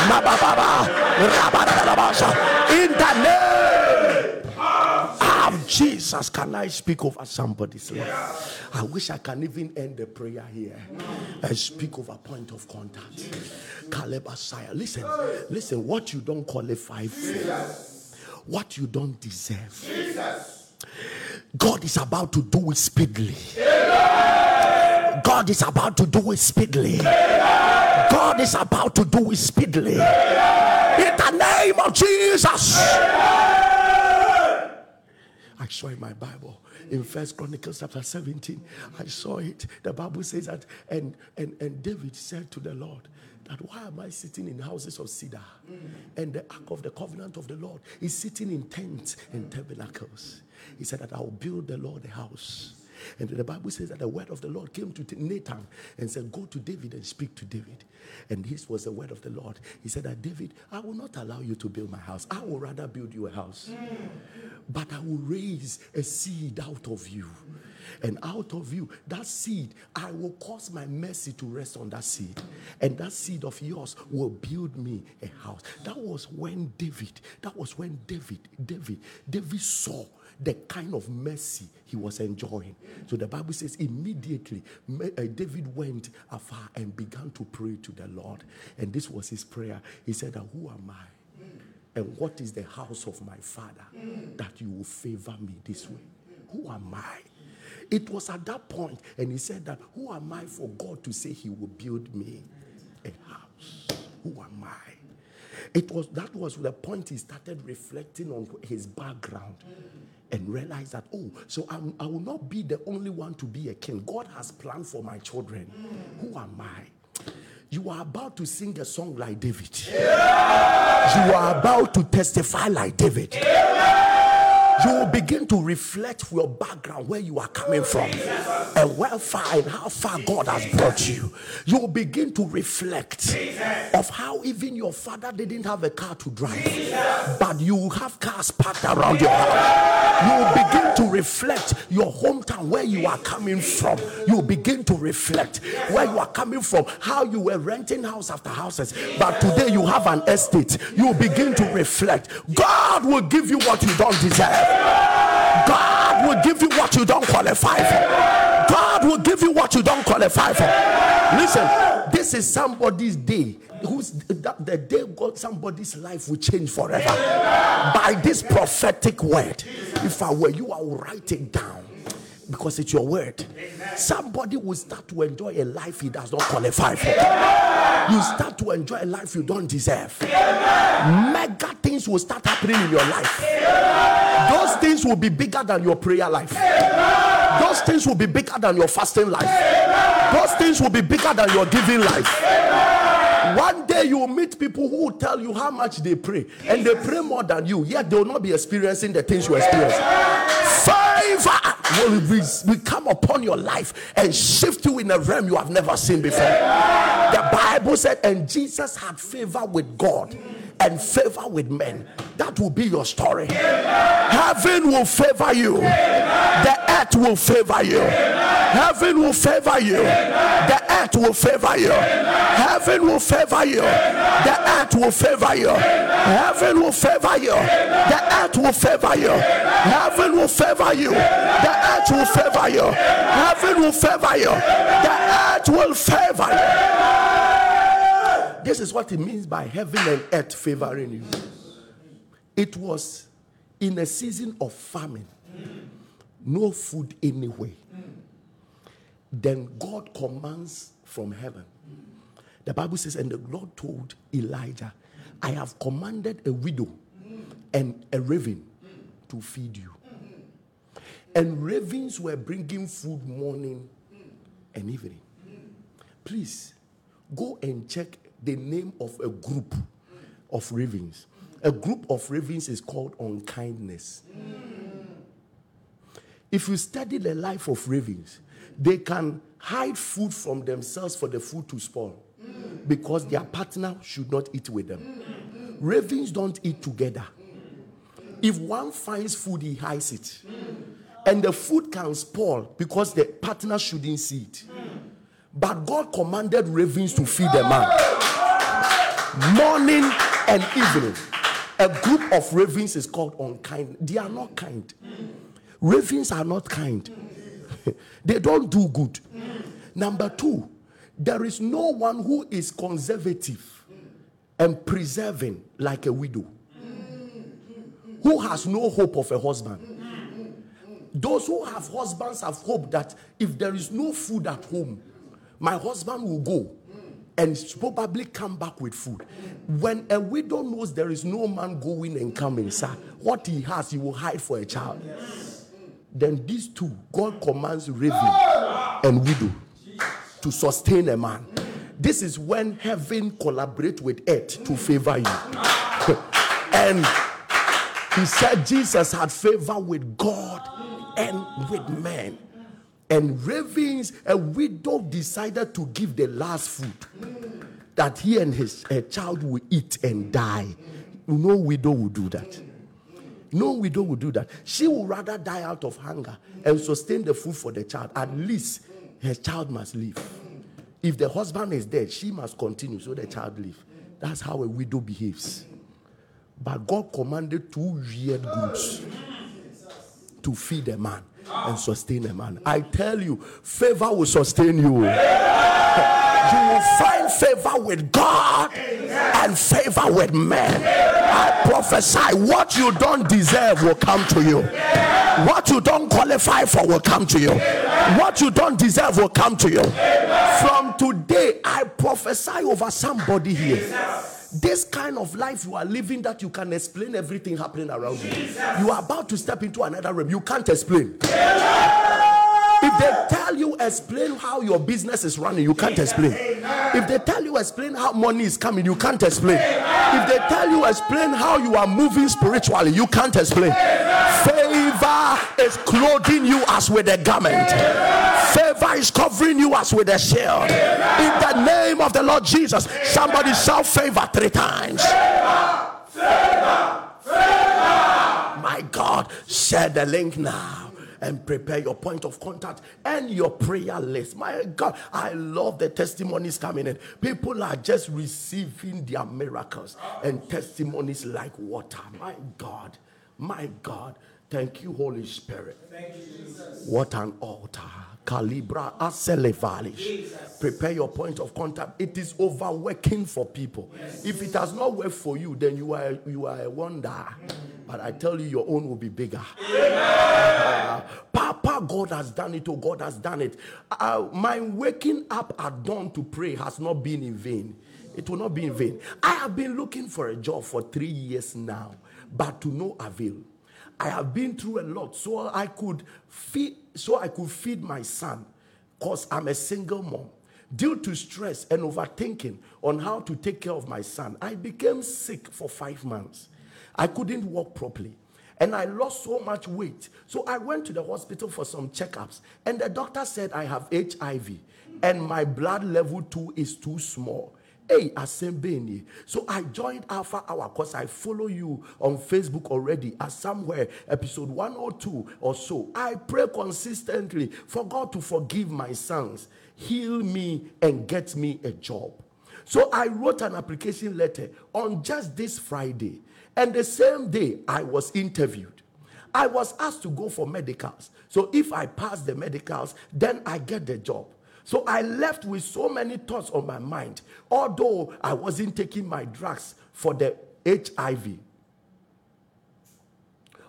S3: Mababa, Rabalabasha. In the name of Jesus, can I speak over somebody's life? I wish I can even end the prayer here and speak over point of contact. Caleb. Listen, listen, what you don't qualify for, what you don't deserve. God is about to do it speedily. God is about to do it speedily. God is about to do it speedily. In the name of Jesus. I saw in my Bible in First Chronicles chapter 17. I saw it. The Bible says that, and and and David said to the Lord, that why am I sitting in houses of cedar? And the ark of the covenant of the Lord is sitting in tents and tabernacles. He said that I will build the Lord a house. And the Bible says that the word of the Lord came to Nathan and said, Go to David and speak to David. And this was the word of the Lord. He said that David, I will not allow you to build my house. I will rather build you a house. But I will raise a seed out of you. And out of you, that seed, I will cause my mercy to rest on that seed. And that seed of yours will build me a house. That was when David, that was when David, David, David saw the kind of mercy he was enjoying. So the Bible says immediately uh, David went afar and began to pray to the Lord. And this was his prayer. He said, Who am I? And what is the house of my father that you will favor me this way? Who am I? It was at that point, and he said that, Who am I for God to say he will build me a house? Who am I? It was that was the point he started reflecting on his background and realize that oh so I'm, i will not be the only one to be a king. God has planned for my children. Who am i? You are about to sing a song like david. You are about to testify like david you will begin to reflect your background, where you are coming from, and where far and how far God has brought you. You will begin to reflect of how even your father didn't have a car to drive, but you have cars parked around your house. You will begin to reflect your hometown, where you are coming from. You will begin to reflect where you are coming from, how you were renting house after houses, but today you have an estate. You will begin to reflect. God will give you what you don't deserve. God will give you what you don't qualify for. God will give you what you don't qualify for. Listen, this is somebody's day. Who's the day God somebody's life will change forever by this prophetic word. If I were you, I will write it down because it's your word. Somebody will start to enjoy a life he does not qualify for. You start to enjoy a life you don't deserve. Mega things will start happening in your life. Those things will be bigger than your prayer life. Those things will be bigger than your fasting life. Those things will be bigger than your giving life. One day you will meet people who will tell you how much they pray, and they pray more than you, yet they will not be experiencing the things you experience. Favor will come upon your life and shift you in a realm you have never seen before. The Bible said, and Jesus had favor with God and favor with men. That will be your story. Heaven will favor you, the earth will favor you. Heaven will favor you, the earth will favor you. Heaven will favor you, the earth will favor you. Heaven will favor you. The earth will favor you. Heaven will favor you. The earth will favor you. Heaven will favor you. The earth will favor you. This is what it means by heaven and earth favoring you. It was in a season of famine, no food anywhere. Then God commands from heaven. The Bible says, and the Lord told Elijah, I have commanded a widow and a raven to feed you. And ravens were bringing food morning and evening. Please go and check the name of a group of ravens. A group of ravens is called unkindness. If you study the life of ravens, they can hide food from themselves for the food to spoil because their partner should not eat with them. Ravens don't eat together. If one finds food, he hides it. And the food can spoil because the partner shouldn't see it. But God commanded ravens to feed the man morning and evening. A group of ravens is called unkind. They are not kind. Ravens are not kind. they don't do good. Number two, there is no one who is conservative and preserving like a widow who has no hope of a husband. Those who have husbands have hope that if there is no food at home, my husband will go and probably come back with food. When a widow knows there is no man going and coming, sir, what he has, he will hide for a child. Then these two, God commands raven and widow to sustain a man. This is when heaven collaborate with earth to favor you. and he said Jesus had favor with God and with men. And ravens, a widow decided to give the last food that he and his child will eat and die. No widow will do that. No widow will do that. She will rather die out of hunger and sustain the food for the child. At least her child must live. If the husband is dead, she must continue so the child live. That's how a widow behaves. But God commanded two weird goods to feed a man and sustain a man. I tell you, favor will sustain you. You will find favor with God and favor with men. I prophesy what you don't deserve will come to you. What you don't qualify for will come to you. What you don't deserve will come to you. From today, I prophesy over somebody here this kind of life you are living that you can explain everything happening around you. You are about to step into another realm. You can't explain. If they tell you explain how your business is running, you can't explain. If they tell you explain how money is coming, you can't explain. If they tell you explain how you are moving spiritually, you can't explain. Favor is clothing you as with a garment. Favor is covering you as with a shield. In the name of the Lord Jesus, somebody shout favor three times. Favor, favor, favor. My God, share the link now and prepare your point of contact and your prayer list. My God, I love the testimonies coming in. People are just receiving their miracles and testimonies like water. My God, my God. Thank you, Holy Spirit. Thank you, Jesus. What an altar. Calibra Aselevalish. Prepare your point of contact. It is overworking for people. Yes. If it has not worked for you, then you are you are a wonder. Mm. But I tell you, your own will be bigger. Uh, Papa, God has done it. Oh, God has done it. Uh, my waking up at dawn to pray has not been in vain. It will not be in vain. I have been looking for a job for three years now, but to no avail. I have been through a lot, so I could feed, so I could feed my son, cause I'm a single mom. Due to stress and overthinking on how to take care of my son, I became sick for five months. I couldn't walk properly. And I lost so much weight. So I went to the hospital for some checkups. And the doctor said I have HIV. And my blood level 2 is too small. Hey, Asembeni. So I joined Alpha Hour because I follow you on Facebook already as somewhere, episode 102 or so. I pray consistently for God to forgive my sons, heal me, and get me a job. So I wrote an application letter on just this Friday. And the same day I was interviewed. I was asked to go for medicals. So if I pass the medicals, then I get the job. So I left with so many thoughts on my mind, although I wasn't taking my drugs for the HIV.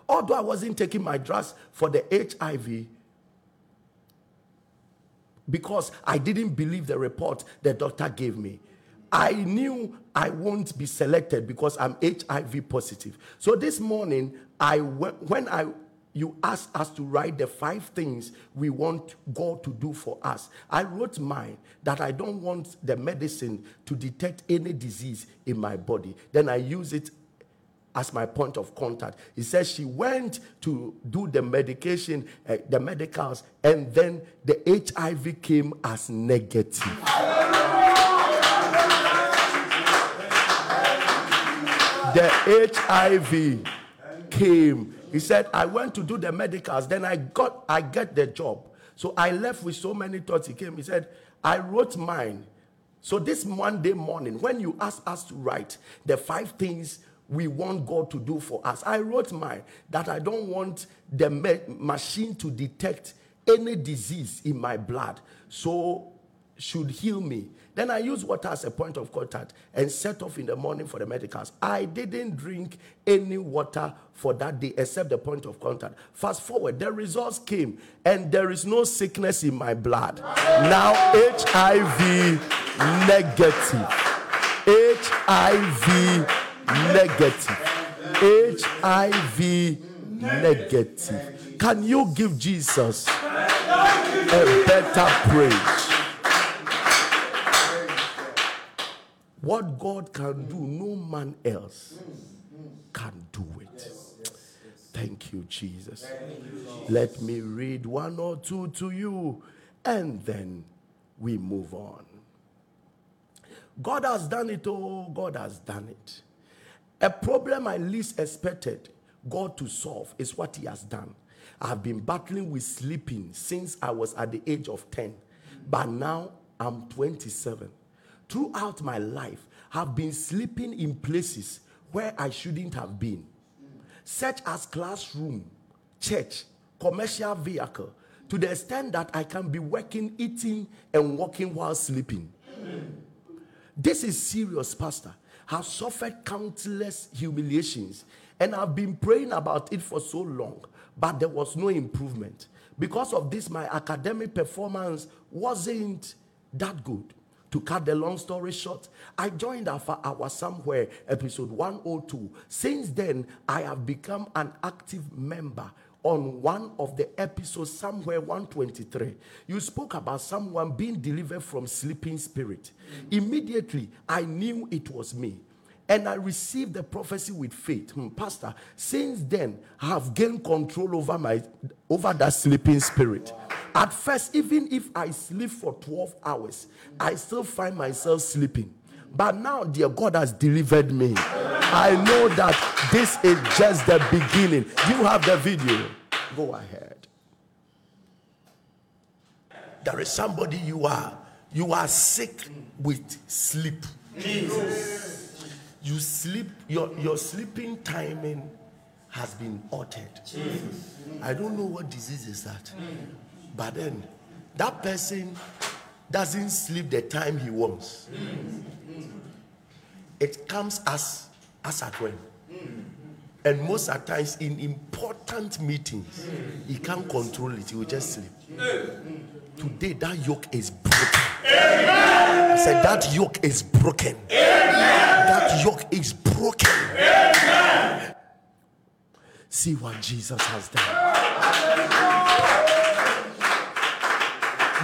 S3: Although I wasn't taking my drugs for the HIV, because I didn't believe the report the doctor gave me. I knew I won't be selected because I'm HIV positive. So this morning, I when I you asked us to write the five things we want God to do for us. I wrote mine that I don't want the medicine to detect any disease in my body. Then I use it as my point of contact. He says she went to do the medication, uh, the medicals, and then the HIV came as negative. the HIV came. He said, I went to do the medicals, then I got I get the job. So I left with so many thoughts. He came, he said, I wrote mine. So this Monday morning, when you asked us to write the five things we want God to do for us, I wrote mine that I don't want the machine to detect any disease in my blood. So should heal me. Then I use water as a point of contact and set off in the morning for the medicals. I didn't drink any water for that day except the point of contact. Fast forward, the results came and there is no sickness in my blood. Now HIV negative. HIV negative. HIV negative. Can you give Jesus a better praise? What God can do, no man else can do it. Thank you, Jesus. Let me read one or two to you and then we move on. God has done it, oh, God has done it. A problem I least expected God to solve is what He has done. I've been battling with sleeping since I was at the age of 10, but now I'm 27 throughout my life have been sleeping in places where I shouldn't have been, such as classroom, church, commercial vehicle, to the extent that I can be working, eating, and walking while sleeping. This is serious, Pastor. Have suffered countless humiliations, and I've been praying about it for so long, but there was no improvement. Because of this, my academic performance wasn't that good. To cut the long story short, I joined Alpha Hour somewhere, episode 102. Since then, I have become an active member on one of the episodes, somewhere 123. You spoke about someone being delivered from sleeping spirit. Immediately, I knew it was me and I received the prophecy with faith. Hmm, Pastor, since then, I have gained control over my over that sleeping spirit. At first, even if I sleep for 12 hours, I still find myself sleeping. But now, dear God has delivered me. I know that this is just the beginning. You have the video. Go ahead. There is somebody you are. You are sick with sleep. Jesus you sleep, your, your sleeping timing has been altered. I don't know what disease is that. But then that person doesn't sleep the time he wants. It comes as as at when. And most at times in important meetings, he can't control it, he will just sleep. Today that yoke is broken. I said that yoke is broken. That yoke is broken. Amen. See what Jesus has done.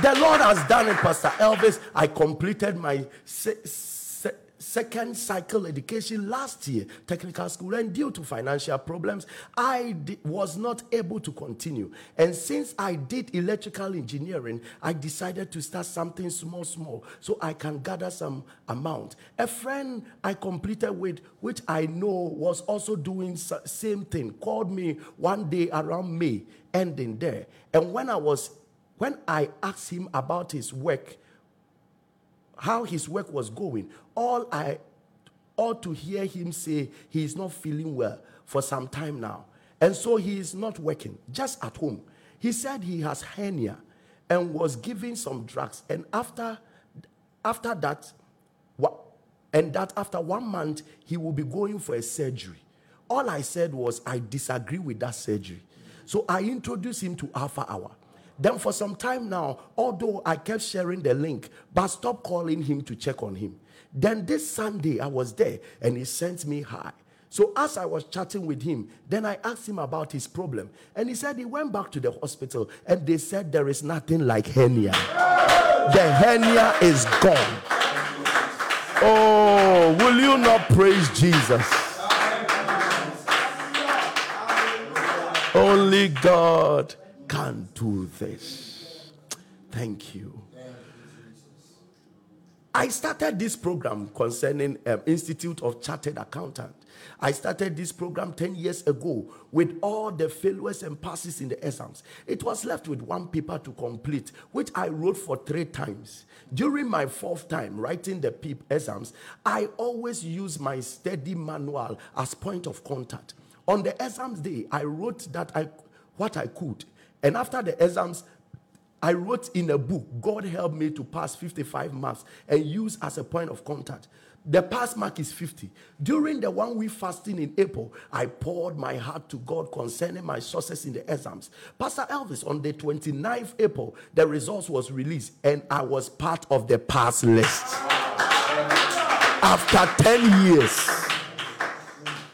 S3: The Lord has done it, Pastor Elvis. I completed my second cycle education last year, technical school, and due to financial problems, I was not able to continue. And since I did electrical engineering, I decided to start something small, small, so I can gather some amount. A friend I completed with, which I know was also doing same thing, called me one day around May, ending there. And when I was, when I asked him about his work, how his work was going, all I ought to hear him say he is not feeling well for some time now. And so he is not working, just at home. He said he has hernia and was given some drugs. And after, after that, and that after one month, he will be going for a surgery. All I said was, I disagree with that surgery. So I introduced him to Alpha Hour. Then for some time now, although I kept sharing the link, but stopped calling him to check on him. Then this Sunday, I was there and he sent me hi. So as I was chatting with him, then I asked him about his problem. And he said he went back to the hospital and they said there is nothing like hernia. The hernia is gone. Oh, will you not praise Jesus? Only God can do this. Thank you. I started this program concerning um, Institute of Chartered Accountant. I started this program 10 years ago with all the failures and passes in the exams. It was left with one paper to complete, which I wrote for three times. During my fourth time writing the PEP exams, I always use my study manual as point of contact. On the exams day, I wrote that I what I could. And after the exams, I wrote in a book, God helped me to pass 55 marks and use as a point of contact. The pass mark is 50. During the one week fasting in April, I poured my heart to God concerning my success in the exams. Pastor Elvis, on the 29th April, the results was released and I was part of the pass list. After 10 years.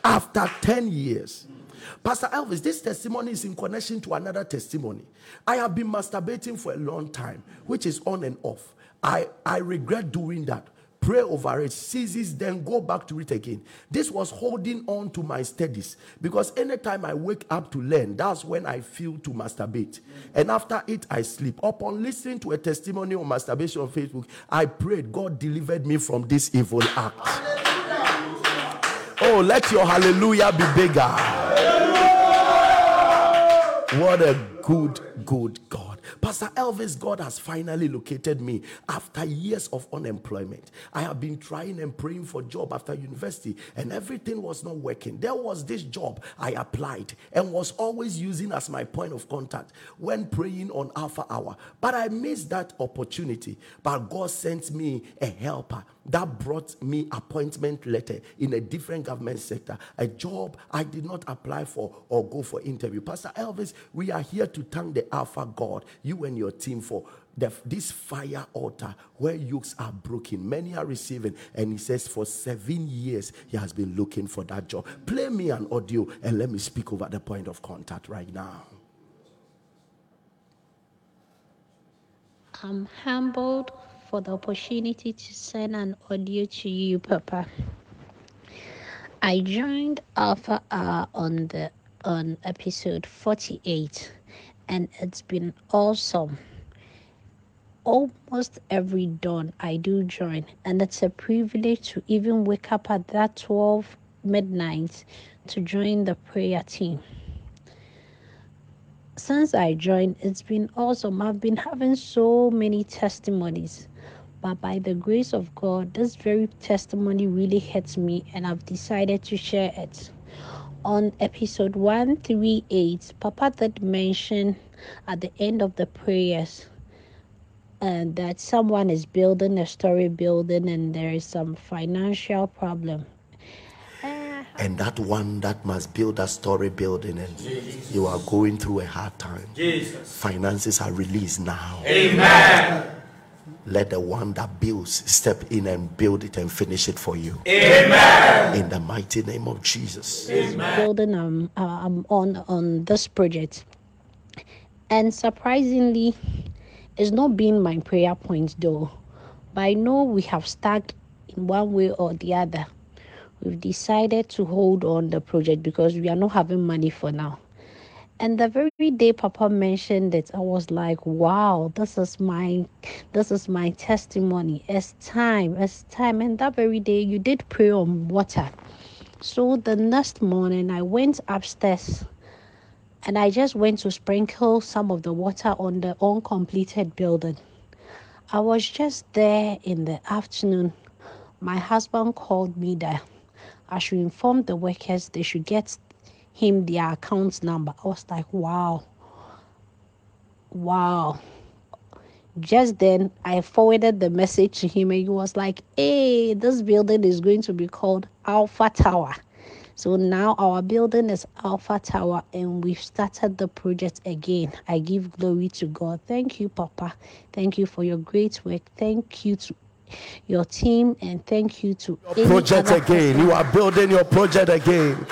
S3: After 10 years. Pastor Elvis, this testimony is in connection to another testimony. I have been masturbating for a long time, which is on and off. I, I regret doing that. Pray over it, ceases, then go back to it again. This was holding on to my studies because anytime I wake up to learn, that's when I feel to masturbate. And after it, I sleep. Upon listening to a testimony on masturbation on Facebook, I prayed, God delivered me from this evil act. Oh, let your hallelujah be bigger. What a good, good God. Pastor Elvis, God has finally located me after years of unemployment. I have been trying and praying for job after university, and everything was not working. There was this job I applied and was always using as my point of contact when praying on Alpha Hour. But I missed that opportunity. But God sent me a helper that brought me appointment letter in a different government sector, a job I did not apply for or go for interview. Pastor Elvis, we are here to thank the Alpha God, you and your team for the, this fire altar where yokes are broken. Many are receiving, and he says for seven years he has been looking for that job. Play me an audio and let me speak over the point of contact right now.
S6: I'm humbled for the opportunity to send an audio to you, Papa. I joined Alpha Hour on the on episode 48 and it's been awesome. Almost every dawn I do join and it's a privilege to even wake up at that 12 midnight to join the prayer team since I joined, it's been awesome. I've been having so many testimonies. But by the grace of God, this very testimony really hits me, and I've decided to share it. On episode 138, Papa did mention at the end of the prayers and that someone is building a story building and there is some financial problem uh,
S3: and that one that must build a story building and Jesus. you are going through a hard time Jesus. finances are released now
S5: amen
S3: let the one that builds step in and build it and finish it for you.
S5: Amen.
S3: In the mighty name of jesus.
S6: Amen. building um, uh, um on on this project. And surprisingly it's not been my prayer point though. But i know we have stuck in one way or the other. We've decided to hold on the project because we are not having money for now. And the very day Papa mentioned it, I was like, wow, this is my this is my testimony. It's time, it's time. And that very day you did pray on water. So the next morning I went upstairs and I just went to sprinkle some of the water on the uncompleted building. I was just there in the afternoon. My husband called me that I should inform the workers they should get him their account number. I was like, wow, wow. Just then, I forwarded the message to him, and he was like, hey, this building is going to be called Alpha Tower. So now our building is Alpha Tower and we've started the project again. I give glory to God. Thank you, Papa. Thank you for your great work. Thank you to your team and thank you to
S3: your project again. Person. You are building your project again.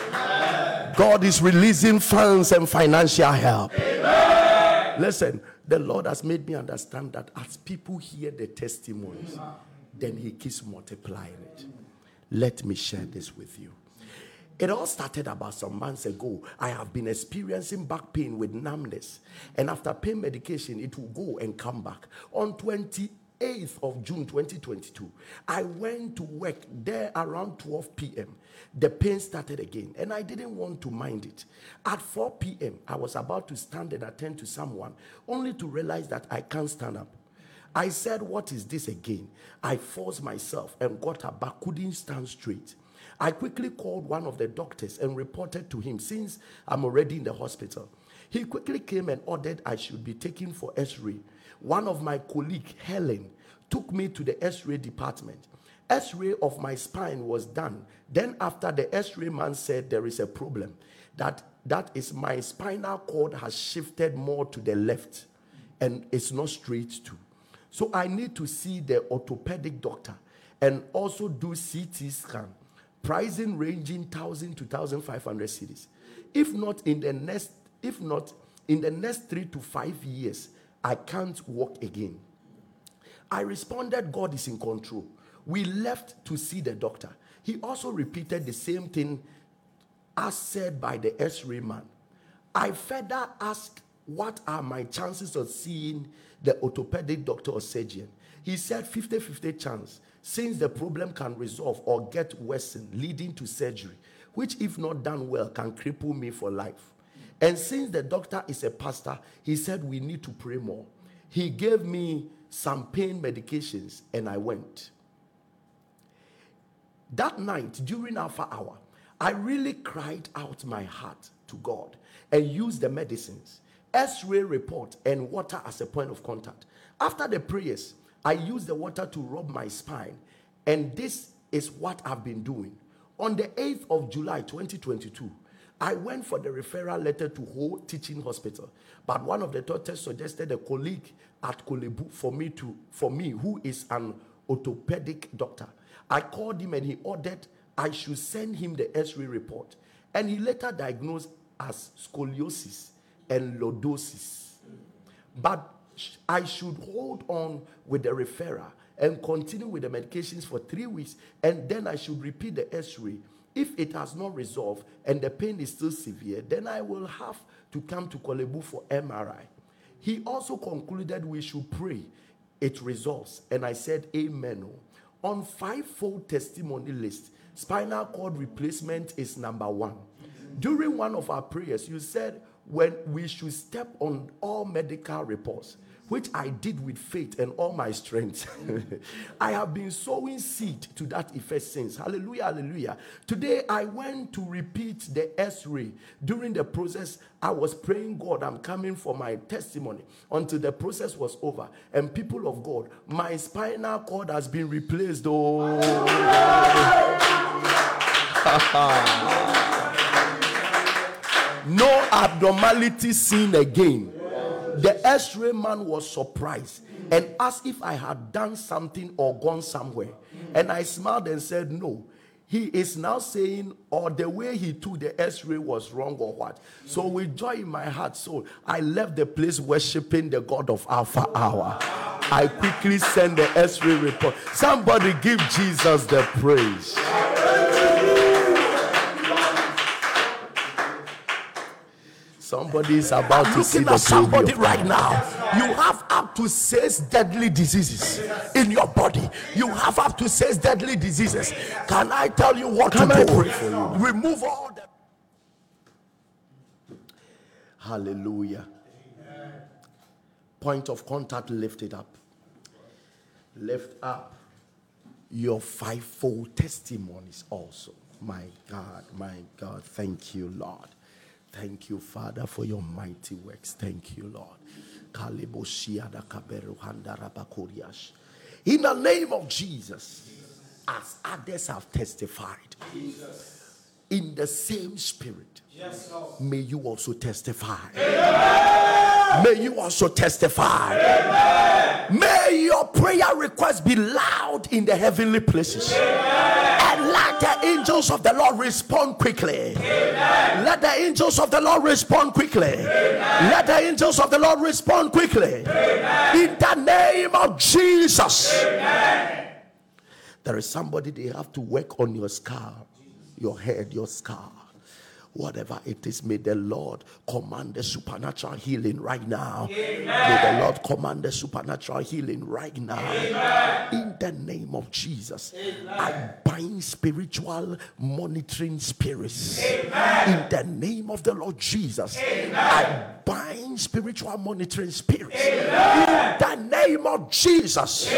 S3: God is releasing funds and financial help. Amen. Listen, the Lord has made me understand that as people hear the testimonies, then He keeps multiplying it. Let me share this with you. It all started about some months ago. I have been experiencing back pain with numbness. And after pain medication, it will go and come back. On 28th of June 2022, I went to work there around 12 p.m. The pain started again, and I didn't want to mind it. At 4 p.m., I was about to stand and attend to someone, only to realize that I can't stand up. I said, What is this again? I forced myself and got up, but couldn't stand straight. I quickly called one of the doctors and reported to him since I'm already in the hospital. He quickly came and ordered I should be taken for x-ray. One of my colleague, Helen, took me to the x-ray department. X-ray of my spine was done. Then after the x-ray man said there is a problem. That that is my spinal cord has shifted more to the left and it's not straight too. So I need to see the orthopedic doctor and also do CT scan pricing ranging 1000 to 1500 cedis if not in the next if not in the next 3 to 5 years i can't walk again i responded god is in control we left to see the doctor he also repeated the same thing as said by the x-ray man i further asked what are my chances of seeing the orthopedic doctor or surgeon he said 50 50 chance since the problem can resolve or get worsened, leading to surgery, which, if not done well, can cripple me for life. And since the doctor is a pastor, he said we need to pray more. He gave me some pain medications and I went. That night, during Alpha Hour, I really cried out my heart to God and used the medicines, x ray report, and water as a point of contact. After the prayers, I used the water to rub my spine. And this is what I've been doing. On the 8th of July 2022, I went for the referral letter to Ho Teaching Hospital, but one of the doctors suggested a colleague at Korle Bu for me to for me who is an orthopedic doctor. I called him and he ordered I should send him the X-ray report, and he later diagnosed as scoliosis and lordosis. But I should hold on with the referrer and continue with the medications for three weeks, and then I should repeat the x ray. If it has not resolved and the pain is still severe, then I will have to come to Korle Bu for MRI. He also concluded we should pray it resolves, and I said, Amen. Oh. On five-fold testimony list, spinal cord replacement is number one. During one of our prayers, you said when we should step on all medical reports which I did with faith and all my strength. I have been sowing seed to that effect since. Hallelujah, hallelujah. Today I went to repeat the x ray. During the process, I was praying, God, I'm coming for my testimony until the process was over. And people of God, my spinal cord has been replaced. Oh. no abnormality seen again. The x ray man was surprised and asked if I had done something or gone somewhere. And I smiled and said, No. He is now saying, or the way he took the x ray was wrong or what. So, with joy in my heart, so I left the place worshiping the God of Alpha Hour. I quickly sent the x ray report. Somebody give Jesus the praise. Somebody is about to see the somebody right now. You have up to six deadly diseases in your body. You have up to six deadly diseases. Can I tell you what Can to I do? Pray for you? Remove all the Hallelujah. Point of contact lifted up. Lift up your fivefold testimonies also. My God, my God, thank you, Lord. Thank you, Father, for your mighty works. Thank you, Lord. In the name of Jesus, as others have testified, in the same spirit, may you also testify. May you also testify. May your prayer request be loud in the heavenly places. And let the angels of the Lord respond quickly. Let the angels of the Lord respond quickly. Let the angels of the Lord respond quickly. In the name of Jesus. There is somebody they have to work on your scar, your head, your scar whatever it is, may the Lord command the supernatural healing right now. Amen. May the Lord command the supernatural healing right now. Amen. In the name of Jesus, Amen. I bind spiritual monitoring spirits. In the name of the Lord Jesus, I bind spiritual monitoring spirits. In the name of Jesus.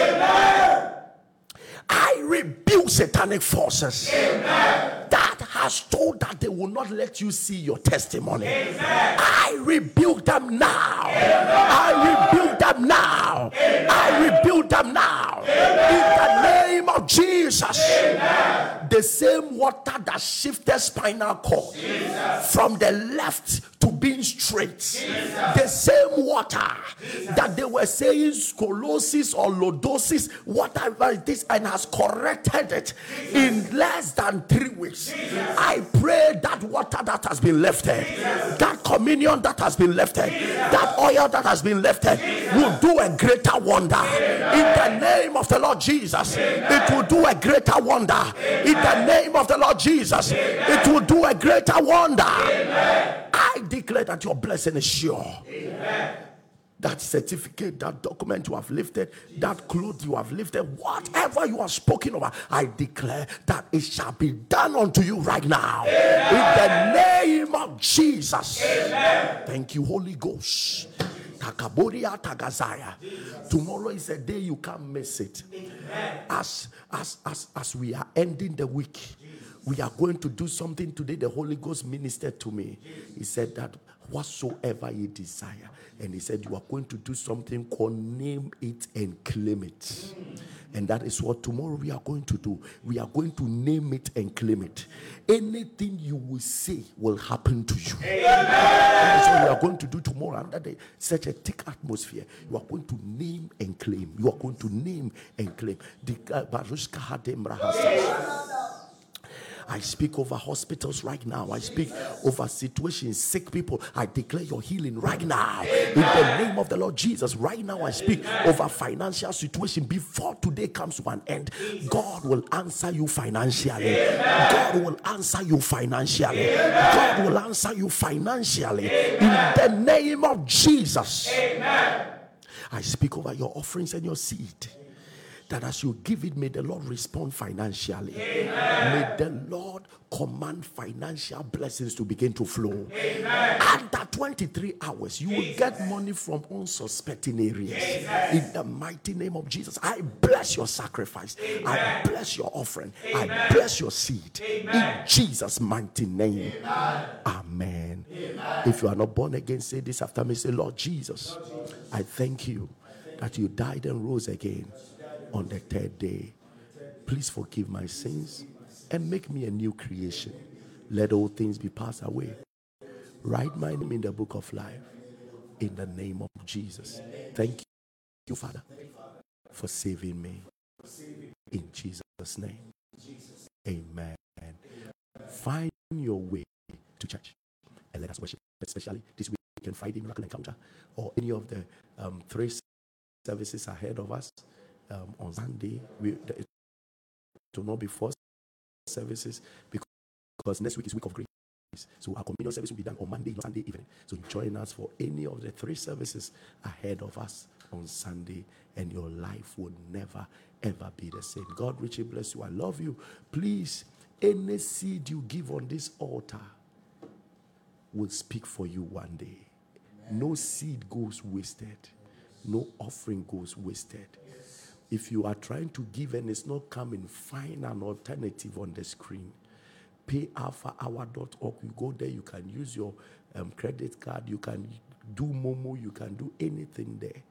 S3: I rebuke satanic forces Amen. that has told that they will not let you see your testimony. Amen. I rebuke them now. Amen. I rebuke them now. I rebuke them now. In the name of Jesus. The same water that shifted spinal cord Jesus. from the left to being straight. Jesus. The same water that they were saying sclerosis or lordosis, whatever it is, and has corrected it in less than three weeks. I pray that water that has been lifted, that communion that has been lifted, that oil that has been lifted will do a greater wonder. In the name of the Lord Jesus, it will do a greater wonder. In the name of the Lord Jesus, it will do a greater wonder. I declare that your blessing is sure. Amen that certificate, that document you have lifted, that cloth you have lifted, whatever you have spoken over, I declare that it shall be done unto you right now. Amen. In the name of Jesus. Amen. Thank you, Holy Ghost. Takaboria Tagazaya. Tomorrow is a day you can't miss it. As as as as we are ending the week, we are going to do something today. The Holy Ghost ministered to me. He said that whatsoever you desire and he said, You are going to do something called name it and claim it. And that is what tomorrow we are going to do. We are going to name it and claim it. Anything you will say will happen to you. That's what we are going to do tomorrow under the, such a thick atmosphere. You are going to name and claim. You are going to name and claim. I speak over hospitals right now. I speak over situations, sick people. I declare your healing right now. In the name of the Lord Jesus, right now I speak over financial situation. Before today comes to an end, God will answer you financially. God will answer you financially. God will answer you financially. In the name of Jesus. I speak over your offerings and your seed that as you give it, may the Lord respond financially. Amen. May the Lord command financial blessings to begin to flow. Amen. Under 23 hours, you will get money from unsuspecting areas. Amen. In the mighty name of Jesus, I bless your sacrifice. I bless your offering. I bless your seed. In Jesus' mighty name. Amen. If you are not born again, say this after me. Say, Lord Jesus, I thank you that you died and rose again on the third day. Please forgive my sins and make me a new creation. Let all things be passed away. Write my name in the book of life in the name of Jesus. Thank you, Father, for saving me. In Jesus' name. Amen. Find your way to church and let us worship, especially this weekend Friday Miracle Encounter or any of the um, three services ahead of us um, on Sunday. We, it will not be four services because next week is week of grace. So our communion service will be done on Monday, Sunday evening. So join us for any of the three services ahead of us on Sunday, and your life will never ever be the same. God richly bless you. I love you. Please, any seed you give on this altar will speak for you one day. No seed goes wasted. No offering goes wasted If you are trying to give and it's not coming, find an alternative on the screen. Payalphahour.org. You go there, you can use your um, credit card, you can do Momo, you can do anything there.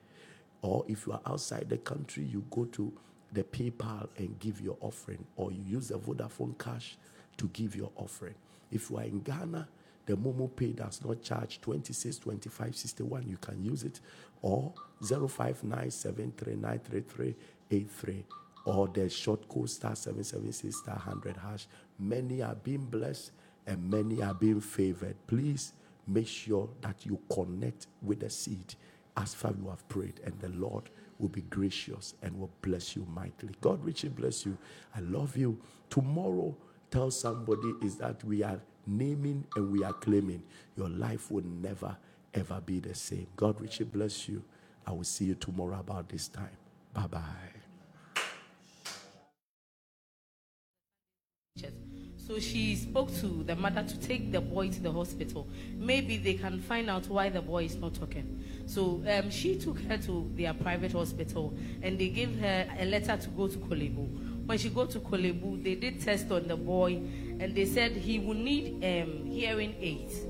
S3: Or if you are outside the country, you go to the PayPal and give your offering, or you use the Vodafone cash to give your offering. If you are in Ghana, the Momo Pay does not charge 26, 25, 61. You can use it, or 0597393383, or the short code star 776 star 100 hash. Many are being blessed and many are being favored. Please make sure that you connect with the seed as far you have prayed, and the Lord will be gracious and will bless you mightily. God richly bless you. I love you. Tomorrow, tell somebody is that we are naming and we are claiming. Your life will never ever be the same. God richly bless you. I will see you tomorrow about this time. Bye bye.
S1: So she spoke to the mother to take the boy to the hospital. Maybe they can find out why the boy is not talking. So um, she took her to their private hospital and they gave her a letter to go to Korle Bu. When she go to Korle Bu, they did test on the boy and they said he will need um, hearing aids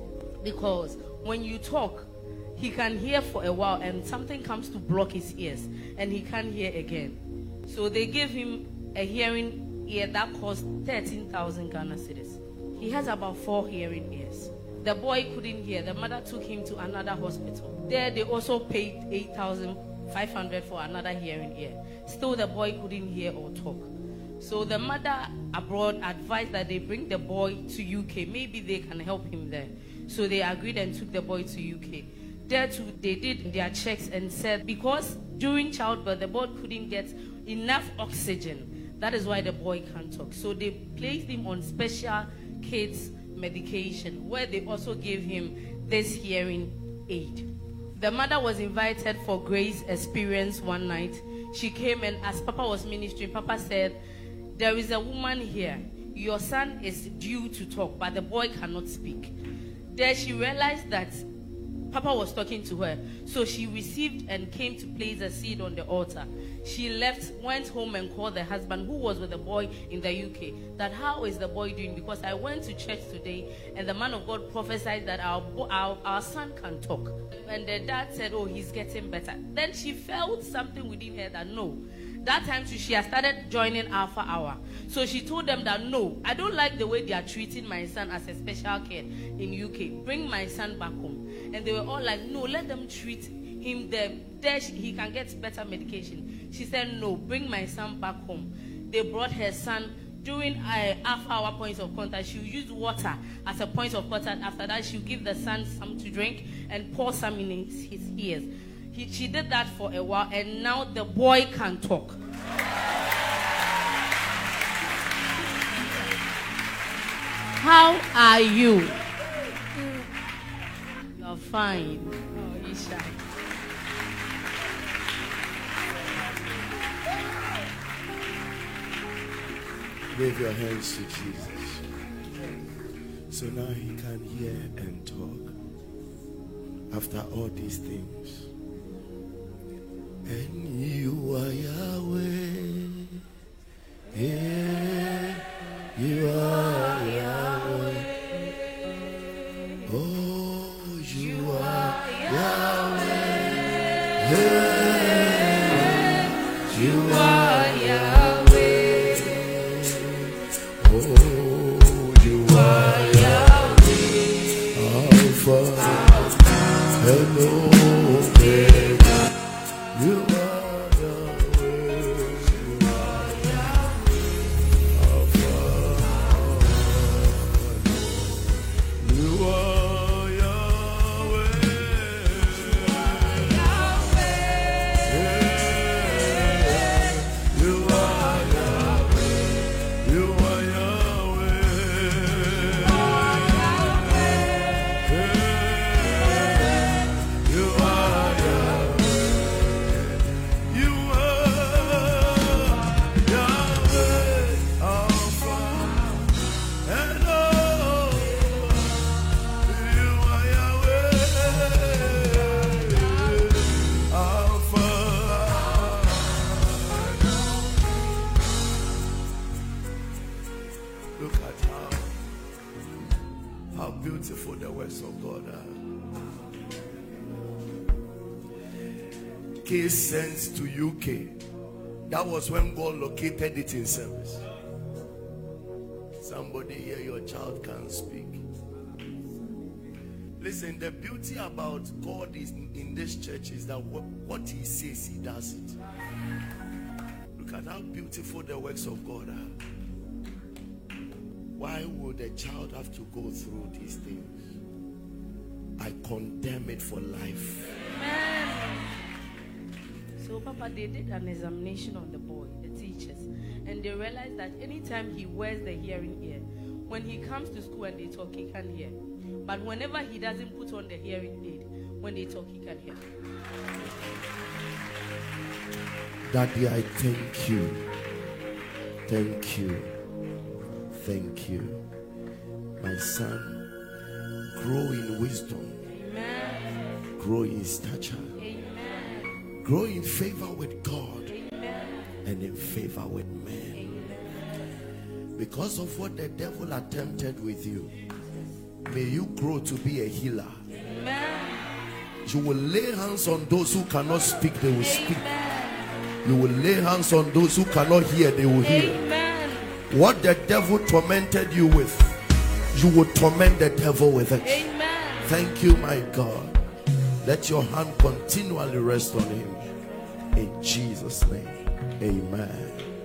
S1: because when you talk, he can hear for a while and something comes to block his ears and he can't hear again. So they gave him a hearing ear that cost 13,000 Ghana cedis. He has about four hearing ears. The boy couldn't hear. The mother took him to another hospital. There they also paid 8,500 for another hearing ear. Still the boy couldn't hear or talk. So the mother abroad advised that they bring the boy to UK. Maybe they can help him there. So they agreed and took the boy to UK. There too, they did their checks and said because during childbirth the boy couldn't get enough oxygen. That is why the boy can't talk. So they placed him on special kids medication where they also gave him this hearing aid. The mother was invited for Grace Experience one night. She came and as Papa was ministering, Papa said, There is a woman here. Your son is due to talk, but the boy cannot speak. There she realized that Papa was talking to her. So she received and came to place a seed on the altar. She left, went home and called the husband who was with the boy in the UK. That how is the boy doing? Because I went to church today and the man of God prophesied that our, our, our son can talk. And the dad said, Oh, he's getting better. Then she felt something within her that no. That time she has started joining Alpha Hour. So she told them that no, I don't like the way they are treating my son as a special kid in UK. Bring my son back home. And they were all like, no, let them treat him there. There he can get better medication. She said, no, bring my son back home. They brought her son during Alpha Hour points of contact. She'll use water as a point of contact. After that, she'll give the son some to drink and pour some in his ears. He, she did that for a while, and now the boy can talk. How are you? You're fine. Oh, Isha.
S3: Wave your hands to Jesus. So now he can hear and talk. After all these things. And you are Yahweh. Yeah, you are
S2: located it in service. Somebody here, your child can't speak. Listen, the beauty about God is in this church is that what, what He says, He does it. Look at how beautiful the works of God are. Why would a child have to go through these things? I condemn it for life.
S1: Amen. So, Papa, they did an examination on the boy, teachers, and they realized that anytime he wears the hearing ear, when he comes to school and they talk, he can't hear. But whenever he doesn't put on the hearing aid, when they talk, he can hear.
S2: Daddy, I thank you. Thank you. Thank you. My son, grow in wisdom,
S1: Amen.
S2: grow in stature,
S1: Amen.
S2: grow in favor with God
S1: Amen.
S2: And in favor with men. Because of what the devil attempted with you, may you grow to be a healer.
S1: Amen.
S2: You will lay hands on those who cannot speak, they will speak.
S1: Amen.
S2: You will lay hands on those who cannot hear, they will hear.
S1: Amen.
S2: What the devil tormented you with, you will torment the devil with it.
S1: Amen.
S2: Thank you, my God. Let your hand continually rest on him. In Jesus' name. Amen.